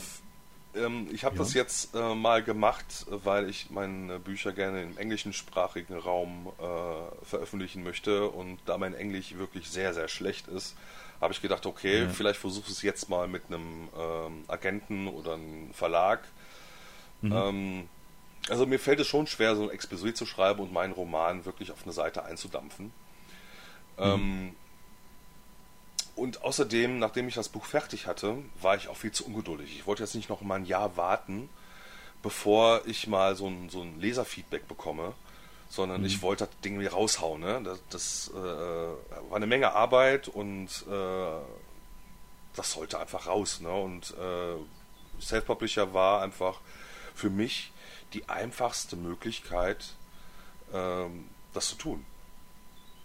ähm, ich habe ja. das jetzt äh, mal gemacht, weil ich meine Bücher gerne im englischsprachigen Raum äh, veröffentlichen möchte und da mein Englisch wirklich sehr, sehr schlecht ist, habe ich gedacht, okay, ja. vielleicht versuche es jetzt mal mit einem ähm, Agenten oder einem Verlag. Mhm. Ähm, also mir fällt es schon schwer, so ein Exposé zu schreiben und meinen Roman wirklich auf eine Seite einzudampfen. Mhm. Ähm, und außerdem, nachdem ich das Buch fertig hatte, war ich auch viel zu ungeduldig. Ich wollte jetzt nicht noch mal ein Jahr warten, bevor ich mal so ein, so ein Leserfeedback bekomme, sondern mhm. ich wollte das Ding raushauen. Ne? Das, das äh, war eine Menge Arbeit und äh, das sollte einfach raus. Ne? Und äh, Self-Publisher war einfach für mich die einfachste Möglichkeit, ähm, das zu tun.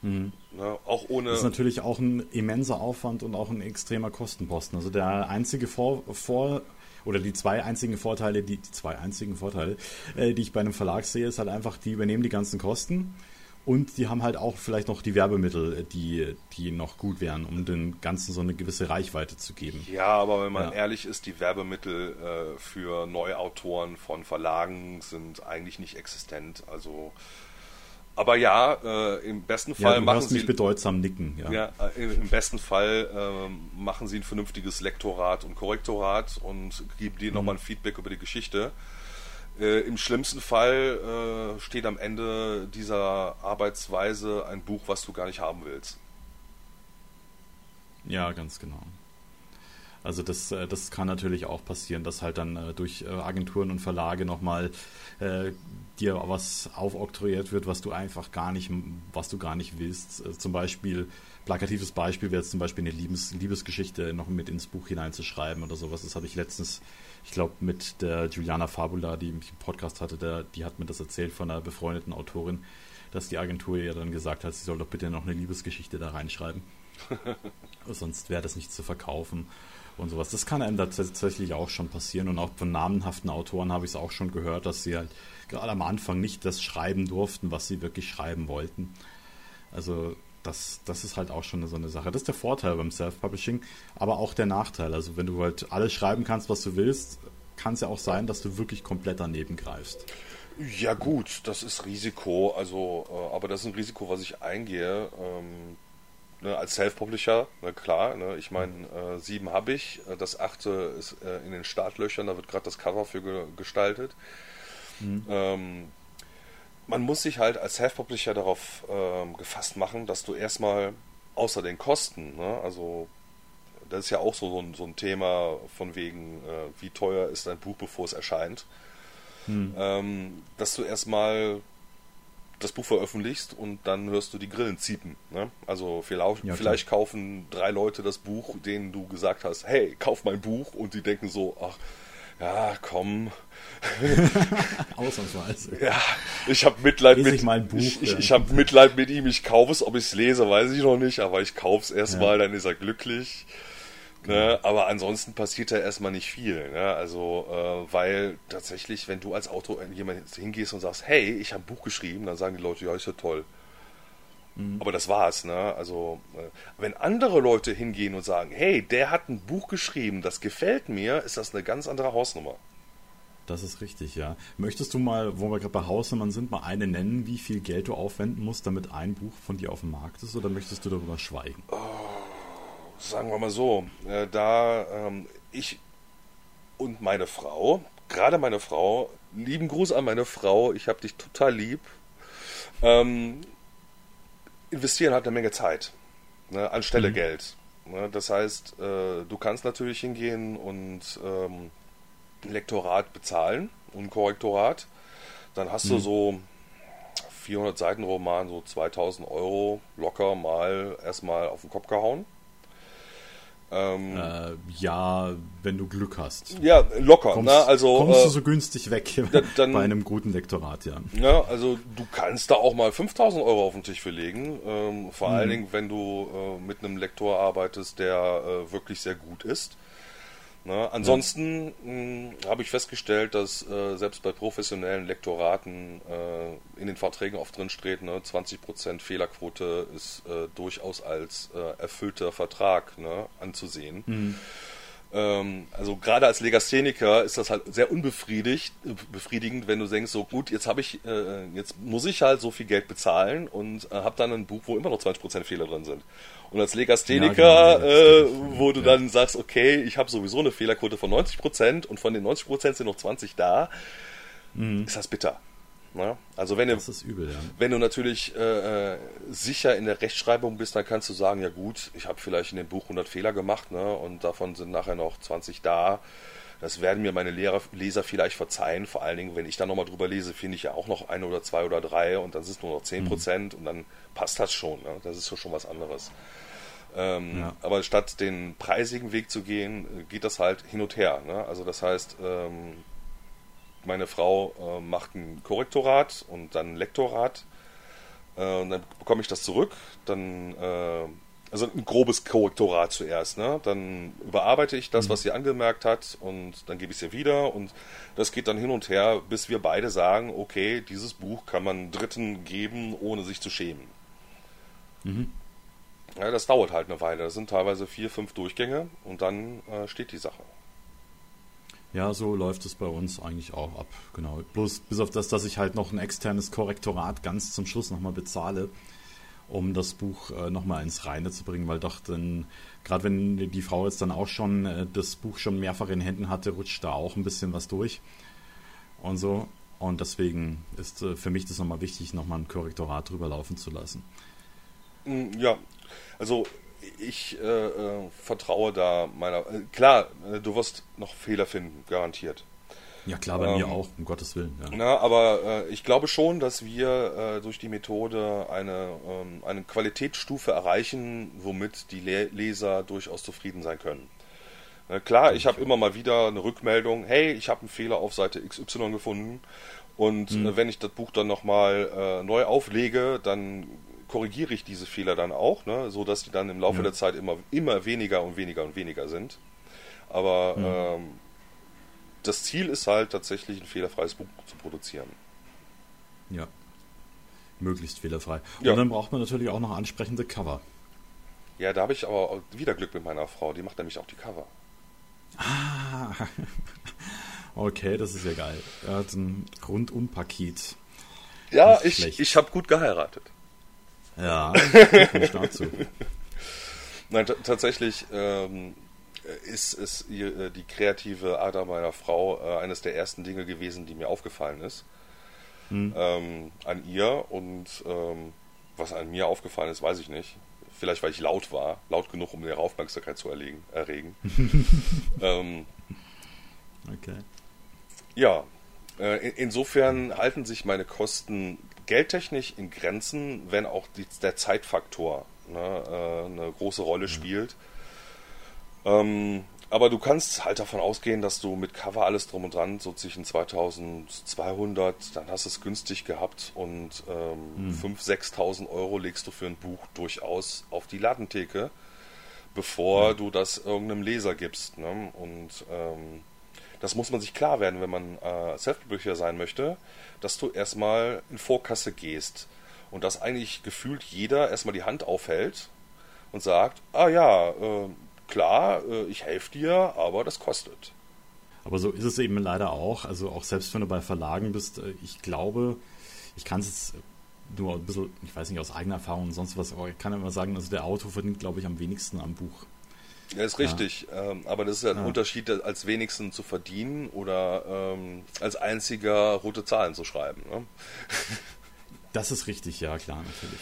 Mhm. Ne, auch ohne. Das ist natürlich auch ein immenser Aufwand und auch ein extremer Kostenposten. Also der einzige Vor, Vor oder die zwei einzigen Vorteile, die, die zwei einzigen Vorteile, äh, die ich bei einem Verlag sehe, ist halt einfach, die übernehmen die ganzen Kosten und die haben halt auch vielleicht noch die Werbemittel, die, die noch gut wären, um den Ganzen so eine gewisse Reichweite zu geben. Ja, aber wenn man ja. ehrlich ist, die Werbemittel äh, für Neuautoren von Verlagen sind eigentlich nicht existent. Also aber ja, äh, im besten Fall ja, machen sie nicht bedeutsam nicken. Ja, ja äh, im besten Fall äh, machen sie ein vernünftiges Lektorat und Korrektorat und geben dir mhm. nochmal ein Feedback über die Geschichte. Äh, Im schlimmsten Fall äh, steht am Ende dieser Arbeitsweise ein Buch, was du gar nicht haben willst. Ja, ganz genau. Also das, äh, das kann natürlich auch passieren, dass halt dann durch Agenturen und Verlage nochmal dir was aufoktroyiert wird, was du einfach gar nicht, was du gar nicht willst. Also zum Beispiel, plakatives Beispiel wäre jetzt zum Beispiel eine Liebes, Liebesgeschichte noch mit ins Buch hineinzuschreiben oder sowas. Das habe ich letztens, ich glaube, mit der Juliana Fabula, die mich im Podcast hatte, der, die hat mir das erzählt von einer befreundeten Autorin, dass die Agentur ihr dann gesagt hat, sie soll doch bitte noch eine Liebesgeschichte da reinschreiben. Sonst wäre das nicht zu verkaufen und sowas. Das kann einem tatsächlich auch schon passieren und auch von namenhaften Autoren habe ich es auch schon gehört, dass sie halt gerade am Anfang nicht das schreiben durften, was sie wirklich schreiben wollten. Also das, das ist halt auch schon so eine Sache. Das ist der Vorteil beim Self-Publishing, aber auch der Nachteil. Also wenn du halt alles schreiben kannst, was du willst, kann es ja auch sein, dass du wirklich komplett daneben greifst. Ja gut, das ist Risiko, also äh, aber das ist ein Risiko, was ich eingehe. Ähm, ne, als Self-Publisher, ne, klar, ne, ich meine, äh, sieben habe ich, äh, das achte ist äh, in den Startlöchern, da wird gerade das Cover für ge gestaltet. Mhm. Ähm, man muss sich halt als Self-Publisher darauf ähm, gefasst machen, dass du erstmal außer den Kosten, ne, also das ist ja auch so, so, ein, so ein Thema von wegen, äh, wie teuer ist ein Buch, bevor es erscheint, mhm. ähm, dass du erstmal das Buch veröffentlichst und dann hörst du die Grillen ziepen. Ne? Also vielleicht, ja, vielleicht kaufen drei Leute das Buch, denen du gesagt hast, hey, kauf mein Buch und die denken so, ach, ja, komm. Ausnahmsweise. Ja, ich habe Mitleid mit ich, Buch, ich, ich, ich habe Mitleid mit ihm. Ich kaufe es, ob ich es lese, weiß ich noch nicht, aber ich kaufe es erstmal, ja. dann ist er glücklich. Ne? Aber ansonsten passiert da erstmal nicht viel. Ne? Also, äh, weil tatsächlich, wenn du als Autor jemand hingehst und sagst, hey, ich habe ein Buch geschrieben, dann sagen die Leute, ja, ist ja toll. Mhm. Aber das war's, ne? Also, äh, wenn andere Leute hingehen und sagen, hey, der hat ein Buch geschrieben, das gefällt mir, ist das eine ganz andere Hausnummer. Das ist richtig, ja. Möchtest du mal, wo wir gerade bei Hausnummern sind, mal eine nennen, wie viel Geld du aufwenden musst, damit ein Buch von dir auf dem Markt ist, oder möchtest du darüber schweigen? Oh sagen wir mal so, äh, da ähm, ich und meine Frau, gerade meine Frau, lieben Gruß an meine Frau, ich habe dich total lieb, ähm, investieren halt eine Menge Zeit, ne, anstelle mhm. Geld. Ne, das heißt, äh, du kannst natürlich hingehen und ähm, Lektorat bezahlen und Korrektorat. Dann hast mhm. du so 400 Seiten Roman, so 2000 Euro locker mal erstmal auf den Kopf gehauen. Ähm, äh, ja, wenn du Glück hast. Ja, locker. Kommst, ne? also, kommst du äh, so günstig weg dann, bei einem guten Lektorat, ja. ja. Also du kannst da auch mal 5000 Euro auf den Tisch verlegen. Ähm, vor mhm. allen Dingen, wenn du äh, mit einem Lektor arbeitest, der äh, wirklich sehr gut ist. Ne? Ansonsten ja. habe ich festgestellt, dass äh, selbst bei professionellen Lektoraten äh, in den Verträgen oft drin steht, ne, 20% Fehlerquote ist äh, durchaus als äh, erfüllter Vertrag ne, anzusehen. Mhm. Ähm, also gerade als Legastheniker ist das halt sehr unbefriedigt, befriedigend, wenn du denkst, so gut, jetzt habe ich, äh, jetzt muss ich halt so viel Geld bezahlen und äh, habe dann ein Buch, wo immer noch 20% Fehler drin sind. Und als Legastheniker, ja, genau, äh, wo du ja. dann sagst, okay, ich habe sowieso eine Fehlerquote von 90% und von den 90% sind noch 20 da, mhm. ist das bitter. Ne? Also wenn du, übel, ja. wenn du natürlich äh, äh, sicher in der Rechtschreibung bist, dann kannst du sagen, ja gut, ich habe vielleicht in dem Buch 100 Fehler gemacht ne? und davon sind nachher noch 20 da. Das werden mir meine Lehrer, Leser vielleicht verzeihen. Vor allen Dingen, wenn ich dann nochmal drüber lese, finde ich ja auch noch ein oder zwei oder drei und dann sind es nur noch 10 Prozent mhm. und dann passt das schon. Ne? Das ist schon was anderes. Ähm, ja. Aber statt den preisigen Weg zu gehen, äh, geht das halt hin und her. Ne? Also das heißt, ähm, meine Frau äh, macht ein Korrektorat und dann ein Lektorat. Äh, und dann bekomme ich das zurück. Dann äh, also ein grobes Korrektorat zuerst. Ne? Dann überarbeite ich das, mhm. was sie angemerkt hat und dann gebe ich es ihr wieder und das geht dann hin und her, bis wir beide sagen, okay, dieses Buch kann man Dritten geben, ohne sich zu schämen. Mhm. Ja, das dauert halt eine Weile. Das sind teilweise vier, fünf Durchgänge und dann äh, steht die Sache. Ja, so läuft es bei uns eigentlich auch ab, genau. Bloß bis auf das, dass ich halt noch ein externes Korrektorat ganz zum Schluss nochmal bezahle, um das Buch äh, nochmal ins Reine zu bringen, weil doch dann, gerade wenn die Frau jetzt dann auch schon äh, das Buch schon mehrfach in Händen hatte, rutscht da auch ein bisschen was durch und so. Und deswegen ist äh, für mich das nochmal wichtig, nochmal ein Korrektorat drüber laufen zu lassen. Mm, ja, also ich äh, äh, vertraue da meiner. Äh, klar, äh, du wirst noch Fehler finden, garantiert. Ja, klar, bei ähm, mir auch, um Gottes Willen. Ja. Na, aber äh, ich glaube schon, dass wir äh, durch die Methode eine, ähm, eine Qualitätsstufe erreichen, womit die Le Leser durchaus zufrieden sein können. klar, ich habe immer mal wieder eine Rückmeldung, hey, ich habe einen Fehler auf Seite XY gefunden. Und mhm. wenn ich das Buch dann nochmal neu auflege, dann korrigiere ich diese Fehler dann auch, ne, so dass die dann im Laufe ja. der Zeit immer, immer weniger und weniger und weniger sind. Aber ja. ähm, das Ziel ist halt tatsächlich ein fehlerfreies Buch zu produzieren. Ja. Möglichst fehlerfrei. Und ja. dann braucht man natürlich auch noch ansprechende Cover. Ja, da habe ich aber wieder Glück mit meiner Frau. Die macht nämlich auch die Cover. Ah, okay, das ist ja geil. Er hat ein Rundumpaket. Ja, ich, ich habe gut geheiratet. Ja, dazu. Nein, tatsächlich ähm, ist, ist äh, die kreative Ader meiner Frau äh, eines der ersten Dinge gewesen, die mir aufgefallen ist. Hm. Ähm, an ihr und ähm, was an mir aufgefallen ist, weiß ich nicht. Vielleicht, weil ich laut war, laut genug, um ihre Aufmerksamkeit zu erlegen, erregen. ähm, okay. Ja, äh, insofern halten sich meine Kosten geldtechnisch in Grenzen, wenn auch die, der Zeitfaktor ne, äh, eine große Rolle spielt. Ähm, aber du kannst halt davon ausgehen, dass du mit Cover alles drum und dran so zwischen 2200, dann hast du es günstig gehabt und ähm, hm. 5.000, 6.000 Euro legst du für ein Buch durchaus auf die Ladentheke, bevor hm. du das irgendeinem Leser gibst. Ne? Und ähm, das muss man sich klar werden, wenn man äh, Self-Publisher sein möchte, dass du erstmal in Vorkasse gehst und dass eigentlich gefühlt jeder erstmal die Hand aufhält und sagt, ah ja, äh, klar, äh, ich helfe dir, aber das kostet. Aber so ist es eben leider auch. Also auch selbst wenn du bei Verlagen bist, äh, ich glaube, ich kann es jetzt nur ein bisschen, ich weiß nicht, aus eigener Erfahrung und sonst was, aber ich kann immer sagen, also der Autor verdient, glaube ich, am wenigsten am Buch. Ja, ist richtig. Ja. Ähm, aber das ist ja ein ja. Unterschied, als wenigsten zu verdienen oder ähm, als einziger rote Zahlen zu schreiben. Ne? Das ist richtig, ja, klar, natürlich.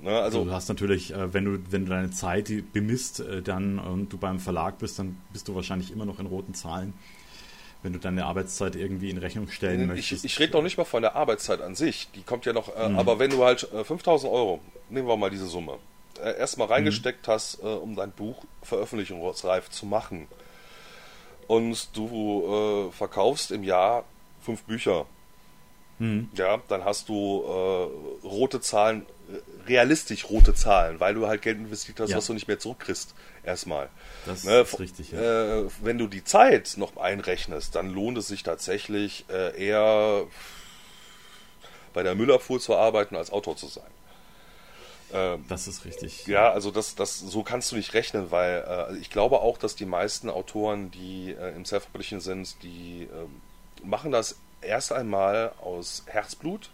Ne, also, du hast natürlich, äh, wenn du, wenn du deine Zeit bemisst, äh, dann und du beim Verlag bist, dann bist du wahrscheinlich immer noch in roten Zahlen, wenn du deine Arbeitszeit irgendwie in Rechnung stellen ich, möchtest. Ich rede noch nicht mal von der Arbeitszeit an sich. Die kommt ja noch, äh, mhm. aber wenn du halt 5000 Euro, nehmen wir mal diese Summe, äh, erstmal reingesteckt mhm. hast, äh, um dein Buch veröffentlichungsreif zu machen. Und du äh, verkaufst im Jahr fünf Bücher. Mhm. Ja, dann hast du äh, rote Zahlen, äh, realistisch rote Zahlen, weil du halt Geld investiert hast, ja. was du nicht mehr zurückkriegst. Erstmal. Das ne, ist richtig, ja. Äh, wenn du die Zeit noch einrechnest, dann lohnt es sich tatsächlich eher bei der Müllabfuhr zu arbeiten, als Autor zu sein. Ähm, das ist richtig. Ja, also das, das, so kannst du nicht rechnen, weil äh, ich glaube auch, dass die meisten Autoren, die äh, im Self-Publishing sind, die äh, machen das erst einmal aus Herzblut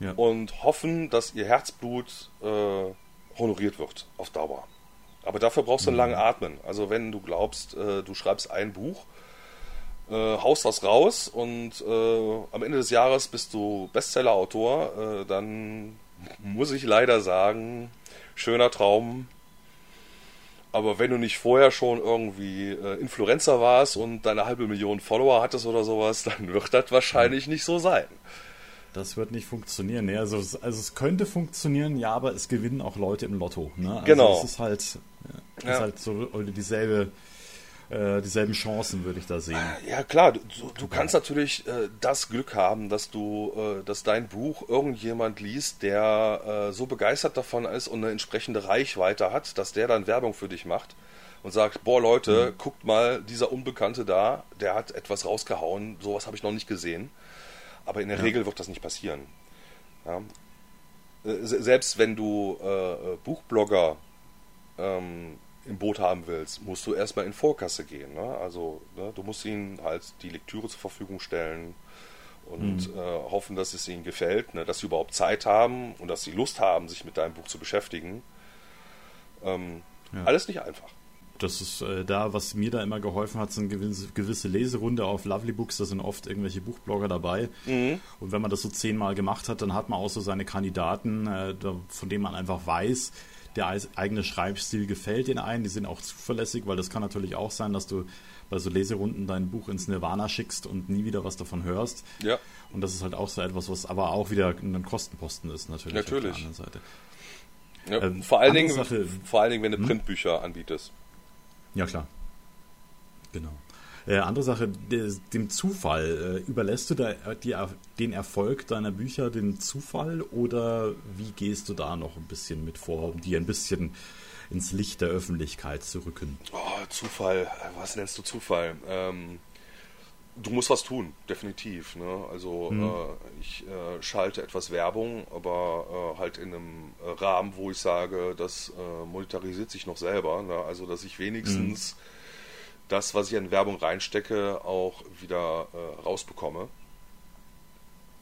ja. und hoffen, dass ihr Herzblut äh, honoriert wird auf Dauer. Aber dafür brauchst du einen mhm. langen Atmen. Also wenn du glaubst, äh, du schreibst ein Buch, äh, haust das raus und am Ende des Jahres bist du Bestseller-Autor, dann muss ich leider sagen, schöner Traum. Aber wenn du nicht vorher schon irgendwie äh, Influencer warst und deine halbe Million Follower hattest oder sowas, dann wird das wahrscheinlich nicht so sein. Das wird nicht funktionieren. Nee, also, also es könnte funktionieren, ja, aber es gewinnen auch Leute im Lotto. Ne? Also genau. Es ist halt, ja, ja. ist halt so dieselbe äh, dieselben Chancen würde ich da sehen. Ja klar, du, du kannst natürlich äh, das Glück haben, dass du, äh, dass dein Buch irgendjemand liest, der äh, so begeistert davon ist und eine entsprechende Reichweite hat, dass der dann Werbung für dich macht und sagt, boah Leute, mhm. guckt mal, dieser Unbekannte da, der hat etwas rausgehauen, sowas habe ich noch nicht gesehen. Aber in der ja. Regel wird das nicht passieren. Ja. Äh, selbst wenn du Buchblogger ähm, im Boot haben willst, musst du erstmal in Vorkasse gehen. Ne? Also ne, du musst ihnen halt die Lektüre zur Verfügung stellen und mhm. äh, hoffen, dass es ihnen gefällt, ne? dass sie überhaupt Zeit haben und dass sie Lust haben, sich mit deinem Buch zu beschäftigen. Ähm, ja. Alles nicht einfach. Das ist äh, da, was mir da immer geholfen hat, sind gewisse, gewisse Leserunde auf Lovely Books. Da sind oft irgendwelche Buchblogger dabei. Mhm. Und wenn man das so zehnmal gemacht hat, dann hat man auch so seine Kandidaten, äh, von denen man einfach weiß, der eigene Schreibstil gefällt den einen, die sind auch zuverlässig, weil das kann natürlich auch sein, dass du bei so Leserunden dein Buch ins Nirvana schickst und nie wieder was davon hörst. Ja. Und das ist halt auch so etwas, was aber auch wieder ein Kostenposten ist, natürlich. Natürlich. Auf der anderen Seite. Ja, ähm, vor, allen Dingen, Sache, vor allen Dingen, wenn du hm? Printbücher anbietest. Ja, klar. Genau. Äh, andere Sache, dem Zufall. Äh, überlässt du da die, den Erfolg deiner Bücher dem Zufall oder wie gehst du da noch ein bisschen mit vor, um die ein bisschen ins Licht der Öffentlichkeit zu rücken? Oh, Zufall. Was nennst du Zufall? Ähm, du musst was tun, definitiv. Ne? Also hm. äh, ich äh, schalte etwas Werbung, aber äh, halt in einem Rahmen, wo ich sage, das äh, monetarisiert sich noch selber. Ne? Also dass ich wenigstens hm das, was ich in Werbung reinstecke, auch wieder äh, rausbekomme.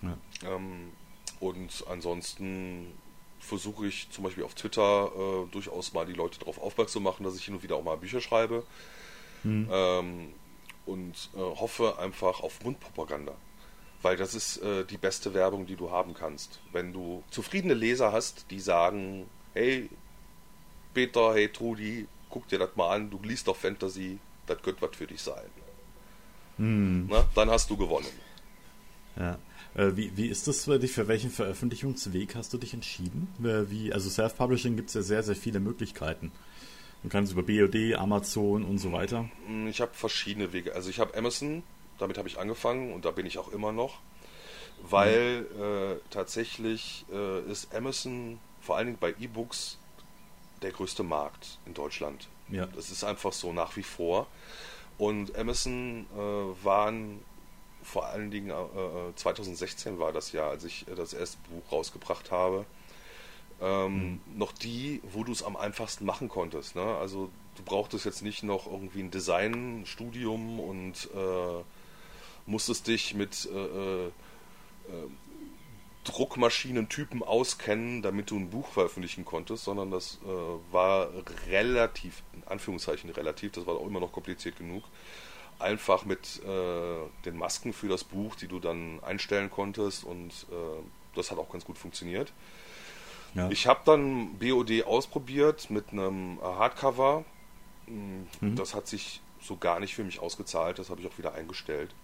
Ja. Ähm, und ansonsten versuche ich zum Beispiel auf Twitter äh, durchaus mal die Leute darauf aufmerksam zu machen, dass ich hin und wieder auch mal Bücher schreibe. Mhm. Ähm, und äh, hoffe einfach auf Mundpropaganda. Weil das ist äh, die beste Werbung, die du haben kannst. Wenn du zufriedene Leser hast, die sagen, hey Peter, hey Trudi, guck dir das mal an, du liest doch Fantasy, das könnte was für dich sein. Hm. Na, dann hast du gewonnen. Ja. Äh, wie, wie ist das für dich? Für welchen Veröffentlichungsweg hast du dich entschieden? Äh, wie, also Self-Publishing gibt es ja sehr, sehr viele Möglichkeiten. Man kann es über BOD, Amazon und so weiter. Hm, ich habe verschiedene Wege. Also ich habe Amazon, damit habe ich angefangen und da bin ich auch immer noch. Weil mhm. äh, tatsächlich äh, ist Amazon vor allen Dingen bei E-Books der größte Markt in Deutschland. Ja. Das ist einfach so nach wie vor. Und Amazon äh, waren vor allen Dingen äh, 2016 äh, war das Jahr, als ich äh, das erste Buch rausgebracht habe, ähm, mhm. noch die, wo du es am einfachsten machen konntest. Ne? Also du brauchtest jetzt nicht noch irgendwie ein Designstudium und äh, musstest dich mit äh, äh, Druckmaschinentypen auskennen, damit du ein Buch veröffentlichen konntest, sondern das äh, war relativ, in Anführungszeichen relativ, das war auch immer noch kompliziert genug, einfach mit äh, den Masken für das Buch, die du dann einstellen konntest und äh, das hat auch ganz gut funktioniert. Ja. Ich habe dann BOD ausprobiert mit einem Hardcover. Mhm. Das hat sich so gar nicht für mich ausgezahlt, das habe ich auch wieder eingestellt.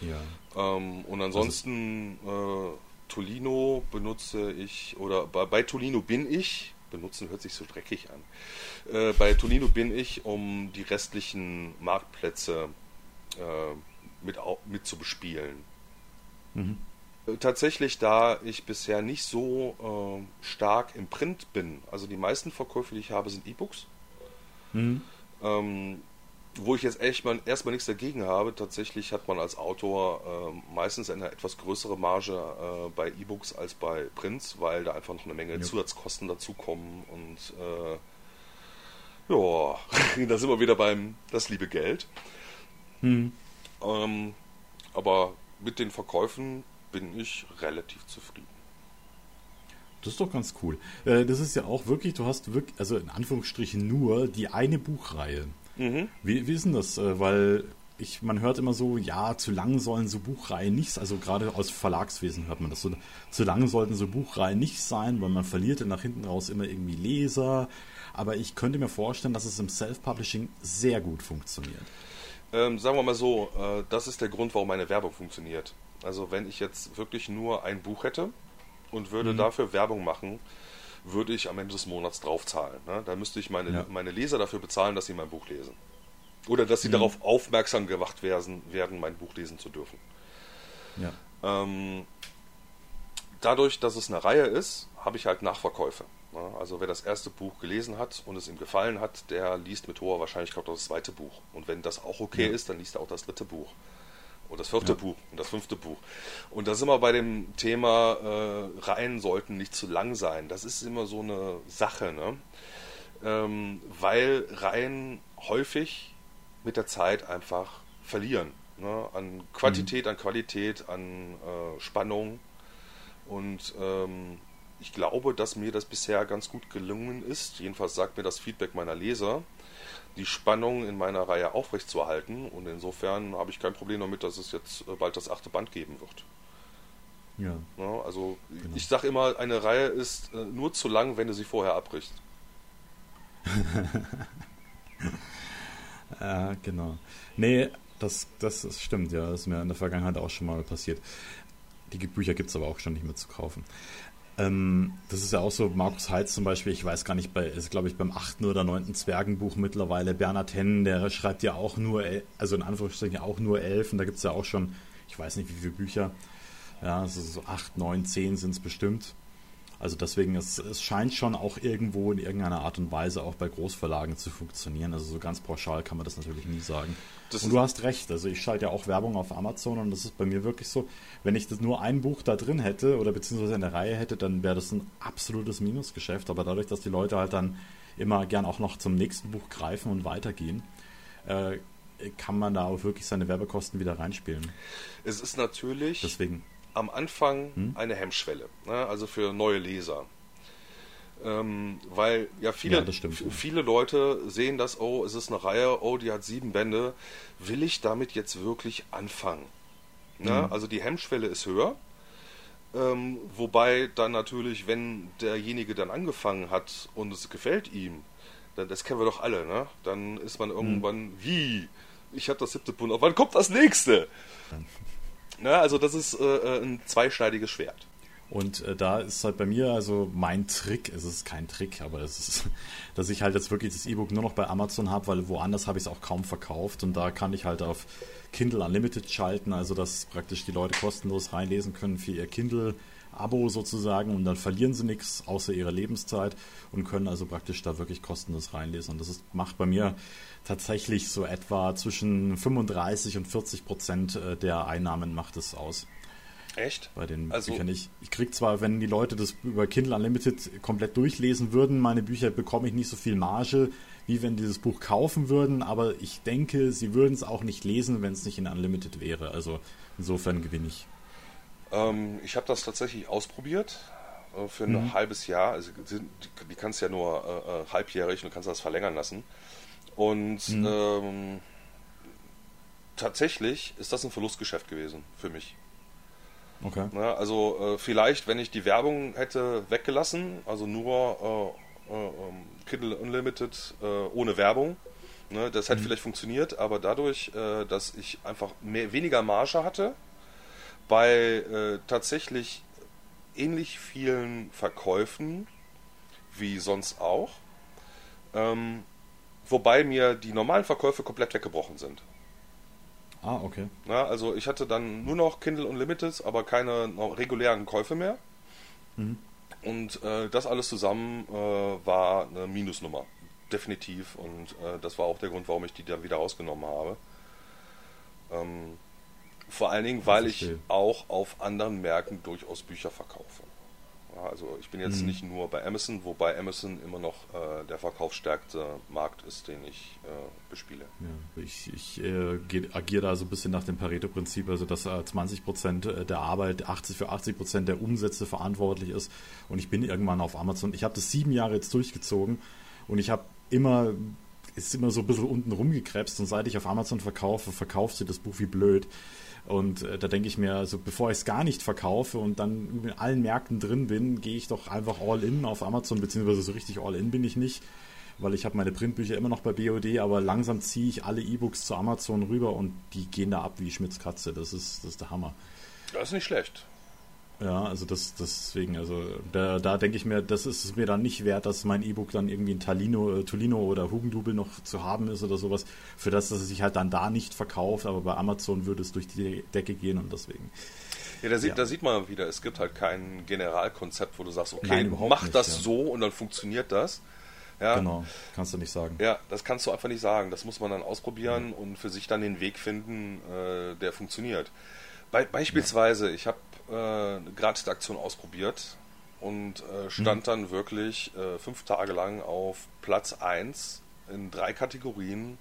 Ja. Ähm, und ansonsten äh, Tolino benutze ich, oder bei, bei, Tolino bin ich, benutzen hört sich so dreckig an, äh, bei Tolino bin ich, um die restlichen Marktplätze äh, mit, mit zu bespielen. Mhm. Äh, tatsächlich, da ich bisher nicht so äh, stark im Print bin, also die meisten Verkäufe, die ich habe, sind E-Books. Mhm. Ähm, wo ich jetzt echt mal, erstmal nichts dagegen habe, tatsächlich hat man als Autor äh, meistens eine etwas größere Marge äh, bei E-Books als bei Prints, weil da einfach noch eine Menge ja. Zusatzkosten dazukommen und äh, ja, da sind wir wieder beim das liebe Geld. Hm. Ähm, aber mit den Verkäufen bin ich relativ zufrieden. Das ist doch ganz cool. Äh, das ist ja auch wirklich, du hast wirklich, also in Anführungsstrichen nur die eine Buchreihe. Mhm. Wie, wie ist denn das? Äh, weil ich, man hört immer so, ja, zu lang sollen so Buchreihen nicht, also gerade aus Verlagswesen hört man das so, zu lang sollten so Buchreihen nicht sein, weil man verliert dann nach hinten raus immer irgendwie Leser. Aber ich könnte mir vorstellen, dass es im Self-Publishing sehr gut funktioniert. Ähm, sagen wir mal so, äh, das ist der Grund, warum meine Werbung funktioniert. Also wenn ich jetzt wirklich nur ein Buch hätte und würde mhm. dafür Werbung machen, würde ich am Ende des Monats draufzahlen. Ne? Da müsste ich meine, ja. meine Leser dafür bezahlen, dass sie mein Buch lesen. Oder dass sie mhm. darauf aufmerksam gemacht werden, werden, mein Buch lesen zu dürfen. Ja. Ähm, dadurch, dass es eine Reihe ist, habe ich halt Nachverkäufe. Also wer das erste Buch gelesen hat und es ihm gefallen hat, der liest mit hoher Wahrscheinlichkeit auch das zweite Buch. Und wenn das auch okay ja. ist, dann liest er auch das dritte Buch. Und das vierte ja. Buch und das fünfte Buch. Und da sind wir bei dem Thema, äh, Reihen sollten nicht zu lang sein. Das ist immer so eine Sache, ne? Ähm, weil Reihen häufig mit der Zeit einfach verlieren. Ne? An Quantität, mhm. an Qualität, an äh, Spannung. Und ähm, ich glaube, dass mir das bisher ganz gut gelungen ist. Jedenfalls sagt mir das Feedback meiner Leser, die Spannung in meiner Reihe aufrechtzuerhalten. Und insofern habe ich kein Problem damit, dass es jetzt äh, bald das achte Band geben wird. Ja. ja also genau. ich sage immer, eine Reihe ist äh, nur zu lang, wenn du sie vorher abbrichst. ja, genau. Nee, das, das, das stimmt, ja. Das ist mir in der Vergangenheit auch schon mal passiert. Die Bücher gibt es aber auch schon nicht mehr zu kaufen. Ähm, das ist ja auch so, Markus Heitz zum Beispiel, ich weiß gar nicht, bei, ist glaube ich beim achten oder neunten Zwergenbuch mittlerweile, Bernhard Hennen, der schreibt ja auch nur, also in Anführungsstrichen auch nur elf und da gibt es ja auch schon, ich weiß nicht wie viele Bücher, ja, so acht, neun, zehn sind es bestimmt. Also deswegen, es, es scheint schon auch irgendwo in irgendeiner Art und Weise auch bei Großverlagen zu funktionieren. Also so ganz pauschal kann man das natürlich nie sagen. Das und du hast recht, also ich schalte ja auch Werbung auf Amazon und das ist bei mir wirklich so, wenn ich das nur ein Buch da drin hätte oder beziehungsweise in der Reihe hätte, dann wäre das ein absolutes Minusgeschäft. Aber dadurch, dass die Leute halt dann immer gern auch noch zum nächsten Buch greifen und weitergehen, äh, kann man da auch wirklich seine Werbekosten wieder reinspielen. Es ist natürlich. Deswegen am Anfang hm? eine Hemmschwelle, ne? also für neue Leser. Ähm, weil ja viele, ja, stimmt, viele Leute sehen das, oh, es ist eine Reihe, oh, die hat sieben Bände. Will ich damit jetzt wirklich anfangen? Ne? Mhm. Also die Hemmschwelle ist höher. Ähm, wobei dann natürlich, wenn derjenige dann angefangen hat und es gefällt ihm, dann, das kennen wir doch alle, ne? dann ist man hm. irgendwann, mhm. wie? Ich habe das siebte Bund, wann kommt das nächste? Ne, also das ist äh, äh, ein zweischneidiges Schwert. Und äh, da ist halt bei mir, also mein Trick, es ist kein Trick, aber es ist, dass ich halt jetzt wirklich das E-Book nur noch bei Amazon habe, weil woanders habe ich es auch kaum verkauft. Und da kann ich halt auf Kindle Unlimited schalten, also dass praktisch die Leute kostenlos reinlesen können für ihr Kindle Abo sozusagen und dann verlieren sie nichts außer ihrer Lebenszeit und können also praktisch da wirklich kostenlos reinlesen. Und das ist, macht bei mir tatsächlich so etwa zwischen 35 und 40 Prozent äh, der Einnahmen macht es aus. Echt? Bei den also, Büchern nicht. Ich kriege zwar, wenn die Leute das über Kindle Unlimited komplett durchlesen würden, meine Bücher bekomme ich nicht so viel Marge, wie wenn die das Buch kaufen würden, aber ich denke, sie würden es auch nicht lesen, wenn es nicht in Unlimited wäre. Also insofern gewinne ich. Ähm, ich habe das tatsächlich ausprobiert äh, für ein mhm. halbes Jahr. Also die, die kannst ja nur äh, äh, halbjährig und kannst das verlängern lassen. Und mhm. ähm, tatsächlich ist das ein Verlustgeschäft gewesen für mich. Okay. Ja, also äh, vielleicht, wenn ich die Werbung hätte weggelassen, also nur äh, äh, ähm, Kindle Unlimited äh, ohne Werbung, ne, das hätte mhm. vielleicht funktioniert, aber dadurch, äh, dass ich einfach mehr, weniger Marge hatte, bei äh, tatsächlich ähnlich vielen Verkäufen wie sonst auch, ähm, wobei mir die normalen Verkäufe komplett weggebrochen sind. Ah, okay. Ja, also ich hatte dann nur noch Kindle Unlimited, aber keine regulären Käufe mehr. Mhm. Und äh, das alles zusammen äh, war eine Minusnummer. Definitiv. Und äh, das war auch der Grund, warum ich die dann wieder rausgenommen habe. Ähm, vor allen Dingen, weil ich auch auf anderen Märkten durchaus Bücher verkaufe. Also ich bin jetzt mhm. nicht nur bei Amazon, wobei Amazon immer noch äh, der verkaufsstärkste Markt ist, den ich äh, bespiele. Ja, ich, ich äh, agiere da so ein bisschen nach dem Pareto-Prinzip, also dass 20 Prozent äh, der Arbeit 80 für 80 Prozent der Umsätze verantwortlich ist. Und ich bin irgendwann auf Amazon. Ich habe das sieben Jahre jetzt durchgezogen und ich habe immer ist immer so ein bisschen unten rumgekrebst und seit ich auf Amazon verkaufe, verkauft sie das Buch wie blöd. Und äh, da denke ich mir, also bevor ich es gar nicht verkaufe und dann in allen Märkten drin bin, gehe ich doch einfach all in auf Amazon, beziehungsweise so richtig all in bin ich nicht, weil ich habe meine Printbücher immer noch bei BOD, aber langsam ziehe ich alle E-Books zu Amazon rüber und die gehen da ab wie Schmitz Katze. Das ist, das ist der Hammer. Das ist nicht schlecht. Ja, also das, deswegen, also da, da denke ich mir, das ist es mir dann nicht wert, dass mein E-Book dann irgendwie ein Talino, äh, Tolino oder Hugendubel noch zu haben ist oder sowas, für das, dass es sich halt dann da nicht verkauft, aber bei Amazon würde es durch die Decke gehen und deswegen. Ja, da sieht, ja. da sieht man wieder, es gibt halt kein Generalkonzept, wo du sagst, okay, Nein, mach nicht, das ja. so und dann funktioniert das. Ja, genau, kannst du nicht sagen. Ja, das kannst du einfach nicht sagen. Das muss man dann ausprobieren ja. und für sich dann den Weg finden, äh, der funktioniert. Be beispielsweise, ich habe äh, eine Gratis-Aktion ausprobiert und äh, stand mhm. dann wirklich äh, fünf Tage lang auf Platz 1 in drei Kategorien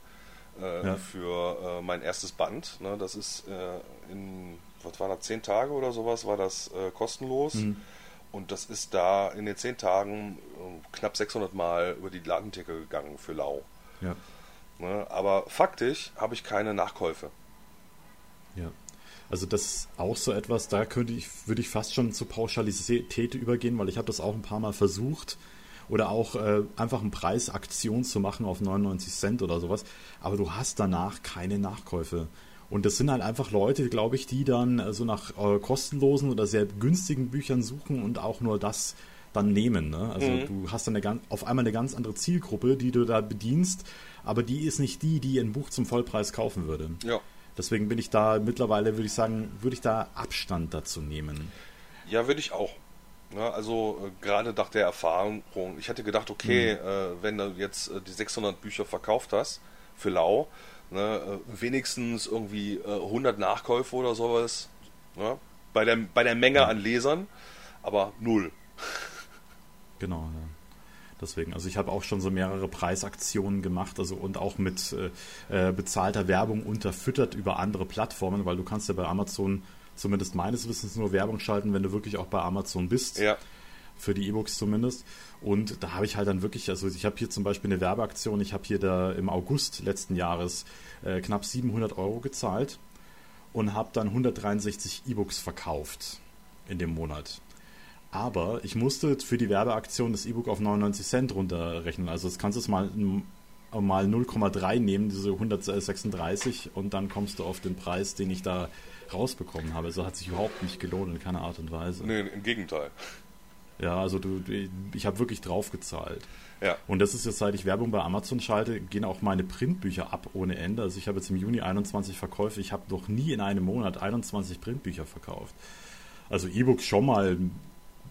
äh, ja. für äh, mein erstes Band. Ne, das ist äh, in, was war das, zehn Tage oder sowas, war das kostenlos. Mhm. Und das ist da in den zehn Tagen knapp 600 Mal über die Ladentheke gegangen für Lau. Ja. Ne, aber faktisch habe ich keine Nachkäufe. Ja. Also das ist auch so etwas, da könnte ich, würde ich fast schon zur Pauschalität übergehen, weil ich habe das auch ein paar Mal versucht. Oder auch äh, einfach eine Preisaktion zu machen auf 99 Cent oder sowas. Aber du hast danach keine Nachkäufe. Und das sind halt einfach Leute, glaube ich, die dann äh, so nach äh, kostenlosen oder sehr günstigen Büchern suchen und auch nur das dann nehmen. Ne? Also mhm. du hast dann eine, auf einmal eine ganz andere Zielgruppe, die du da bedienst, aber die ist nicht die, die ein Buch zum Vollpreis kaufen würde. Ja. Deswegen bin ich da mittlerweile, würde ich sagen, würde ich da Abstand dazu nehmen. Ja, würde ich auch. Ja, also äh, gerade nach der Erfahrung, ich hätte gedacht, okay, mhm. äh, wenn du jetzt äh, die 600 Bücher verkauft hast für Lau, ne, äh, wenigstens irgendwie 100 äh, Nachkäufe oder sowas, ne, bei, der, bei der Menge ja. an Lesern, aber null. Genau, ja. Deswegen, also ich habe auch schon so mehrere Preisaktionen gemacht, also und auch mit äh, äh, bezahlter Werbung unterfüttert über andere Plattformen, weil du kannst ja bei Amazon zumindest meines Wissens nur Werbung schalten, wenn du wirklich auch bei Amazon bist. Ja. Für die E-Books zumindest. Und da habe ich halt dann wirklich, also ich habe hier zum Beispiel eine Werbeaktion, ich habe hier da im August letzten Jahres äh, knapp 700 Euro gezahlt und habe dann 163 E-Books verkauft in dem Monat. Aber ich musste für die Werbeaktion das E-Book auf 99 Cent runterrechnen. Also das kannst du es mal, mal 0,3 nehmen, diese 136, und dann kommst du auf den Preis, den ich da rausbekommen habe. Also hat sich überhaupt nicht gelohnt in keiner Art und Weise. Nee, im Gegenteil. Ja, also du, ich habe wirklich drauf gezahlt. Ja. Und das ist jetzt, seit ich Werbung bei Amazon schalte, gehen auch meine Printbücher ab ohne Ende. Also ich habe jetzt im Juni 21 Verkäufe. Ich habe noch nie in einem Monat 21 Printbücher verkauft. Also E-Books schon mal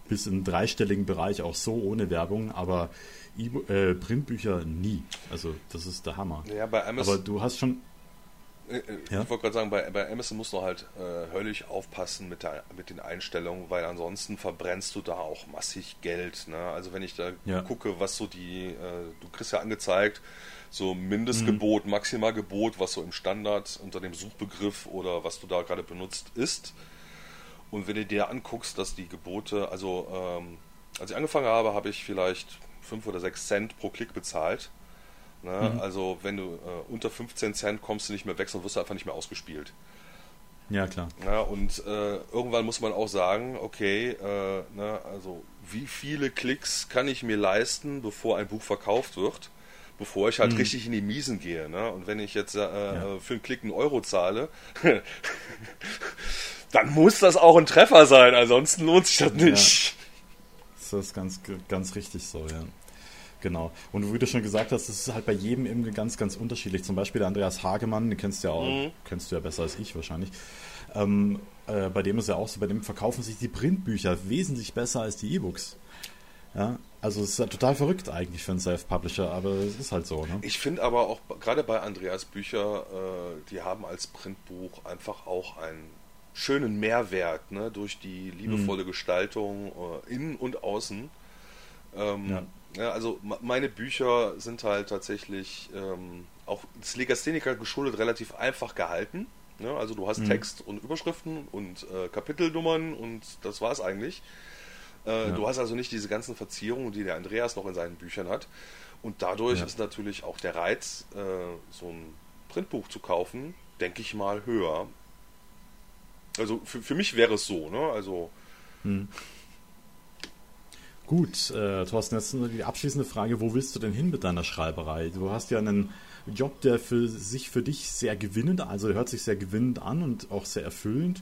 bis im dreistelligen Bereich auch so ohne Werbung, aber e äh, Printbücher nie. Also das ist der Hammer. Ja, bei Amazon. Aber du hast schon. Äh, äh, ich ja? wollte gerade sagen, bei, bei Amazon musst du halt äh, höllisch aufpassen mit, der, mit den Einstellungen, weil ansonsten verbrennst du da auch massig Geld. Ne? Also wenn ich da ja. gucke, was so die, äh, du kriegst ja angezeigt, so Mindestgebot, mhm. Maximalgebot, was so im Standard unter dem Suchbegriff oder was du da gerade benutzt ist. Und wenn du dir anguckst, dass die Gebote, also ähm, als ich angefangen habe, habe ich vielleicht 5 oder 6 Cent pro Klick bezahlt. Ne? Mhm. Also wenn du äh, unter 15 Cent kommst du nicht mehr weg, sonst wirst du einfach nicht mehr ausgespielt. Ja, klar. Ja, und äh, irgendwann muss man auch sagen, okay, äh, ne, also wie viele Klicks kann ich mir leisten, bevor ein Buch verkauft wird, bevor ich halt mhm. richtig in die Miesen gehe. Ne? Und wenn ich jetzt äh, ja. für einen Klick einen Euro zahle, dann muss das auch ein Treffer sein, ansonsten lohnt sich das nicht. Ja. Das ist ganz, ganz richtig so, ja. Genau. Und wie du schon gesagt hast, das ist halt bei jedem irgendwie ganz, ganz unterschiedlich. Zum Beispiel der Andreas Hagemann, den kennst du ja auch, mhm. kennst du ja besser als ich wahrscheinlich. Ähm, äh, bei dem ist ja auch so, bei dem verkaufen sich die Printbücher wesentlich besser als die E-Books. Ja, also es ist ja total verrückt eigentlich für einen Self-Publisher, aber es ist halt so. Ne? Ich finde aber auch, gerade bei Andreas Bücher, äh, die haben als Printbuch einfach auch einen schönen Mehrwert ne, durch die liebevolle mhm. Gestaltung äh, innen und außen. Ähm, ja. ja. also meine Bücher sind halt tatsächlich ähm, auch das Legastheniker geschuldet relativ einfach gehalten. Ne? Also du hast mhm. Text und Überschriften und äh, Kapitelnummern und das war es eigentlich. Äh, ja. Du hast also nicht diese ganzen Verzierungen, die der Andreas noch in seinen Büchern hat. Und dadurch ja. ist natürlich auch der Reiz, äh, so ein Printbuch zu kaufen, denke ich mal, höher also für, für mich wäre es so, ne? Also. Hm. Gut, äh, Thorsten, jetzt die abschließende Frage, wo willst du denn hin mit deiner Schreiberei? Du hast ja einen Job, der für sich für dich sehr gewinnend, also hört sich sehr gewinnend an und auch sehr erfüllend.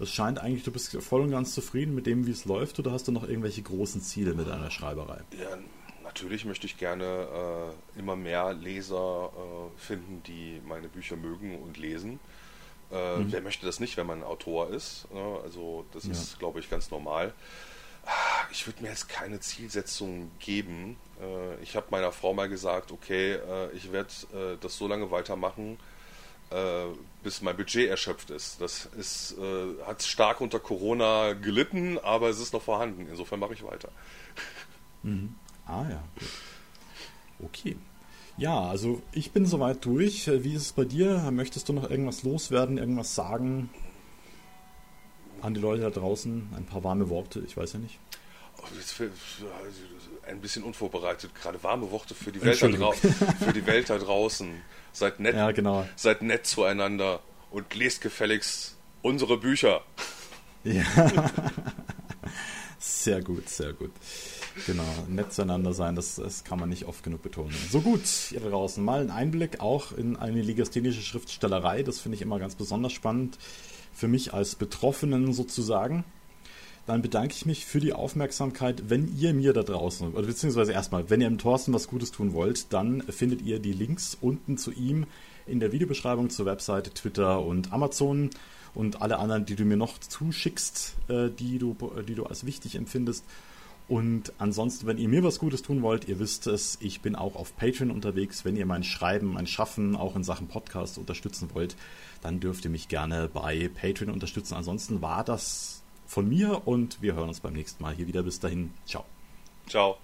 Es scheint eigentlich, du bist voll und ganz zufrieden mit dem, wie es läuft, oder hast du noch irgendwelche großen Ziele mit deiner Schreiberei? Ja, natürlich möchte ich gerne äh, immer mehr Leser äh, finden, die meine Bücher mögen und lesen. Äh, mhm. Wer möchte das nicht, wenn man Autor ist? Ne? Also das ja. ist, glaube ich, ganz normal. Ah, ich würde mir jetzt keine Zielsetzung geben. Äh, ich habe meiner Frau mal gesagt, okay, äh, ich werde äh, das so lange weitermachen, bis mein Budget erschöpft ist. Das ist, hat stark unter Corona gelitten, aber es ist noch vorhanden. Insofern mache ich weiter. Mhm. Ah ja. Okay. Ja, also ich bin soweit durch. Wie ist es bei dir? Möchtest du noch irgendwas loswerden, irgendwas sagen an die Leute da draußen? Ein paar warme Worte, ich weiß ja nicht. Ein bisschen unvorbereitet, gerade warme Worte für die Welt, da, für die Welt da draußen. Seid nett, ja, genau. seid nett zueinander und lest gefälligst unsere Bücher. Ja. Sehr gut, sehr gut. Genau, nett zueinander sein, das, das kann man nicht oft genug betonen. So gut, ihr da draußen, mal ein Einblick auch in eine legasthenische Schriftstellerei, das finde ich immer ganz besonders spannend, für mich als Betroffenen sozusagen. Dann bedanke ich mich für die Aufmerksamkeit. Wenn ihr mir da draußen, oder beziehungsweise erstmal, wenn ihr dem Thorsten was Gutes tun wollt, dann findet ihr die Links unten zu ihm in der Videobeschreibung zur Webseite, Twitter und Amazon und alle anderen, die du mir noch zuschickst, äh, die, du, die du als wichtig empfindest. Und ansonsten, wenn ihr mir was Gutes tun wollt, ihr wisst es, ich bin auch auf Patreon unterwegs. Wenn ihr mein Schreiben, mein Schaffen auch in Sachen Podcast unterstützen wollt, dann dürft ihr mich gerne bei Patreon unterstützen. Ansonsten war das von mir und wir hören uns beim nächsten Mal hier wieder. Bis dahin, ciao. Ciao.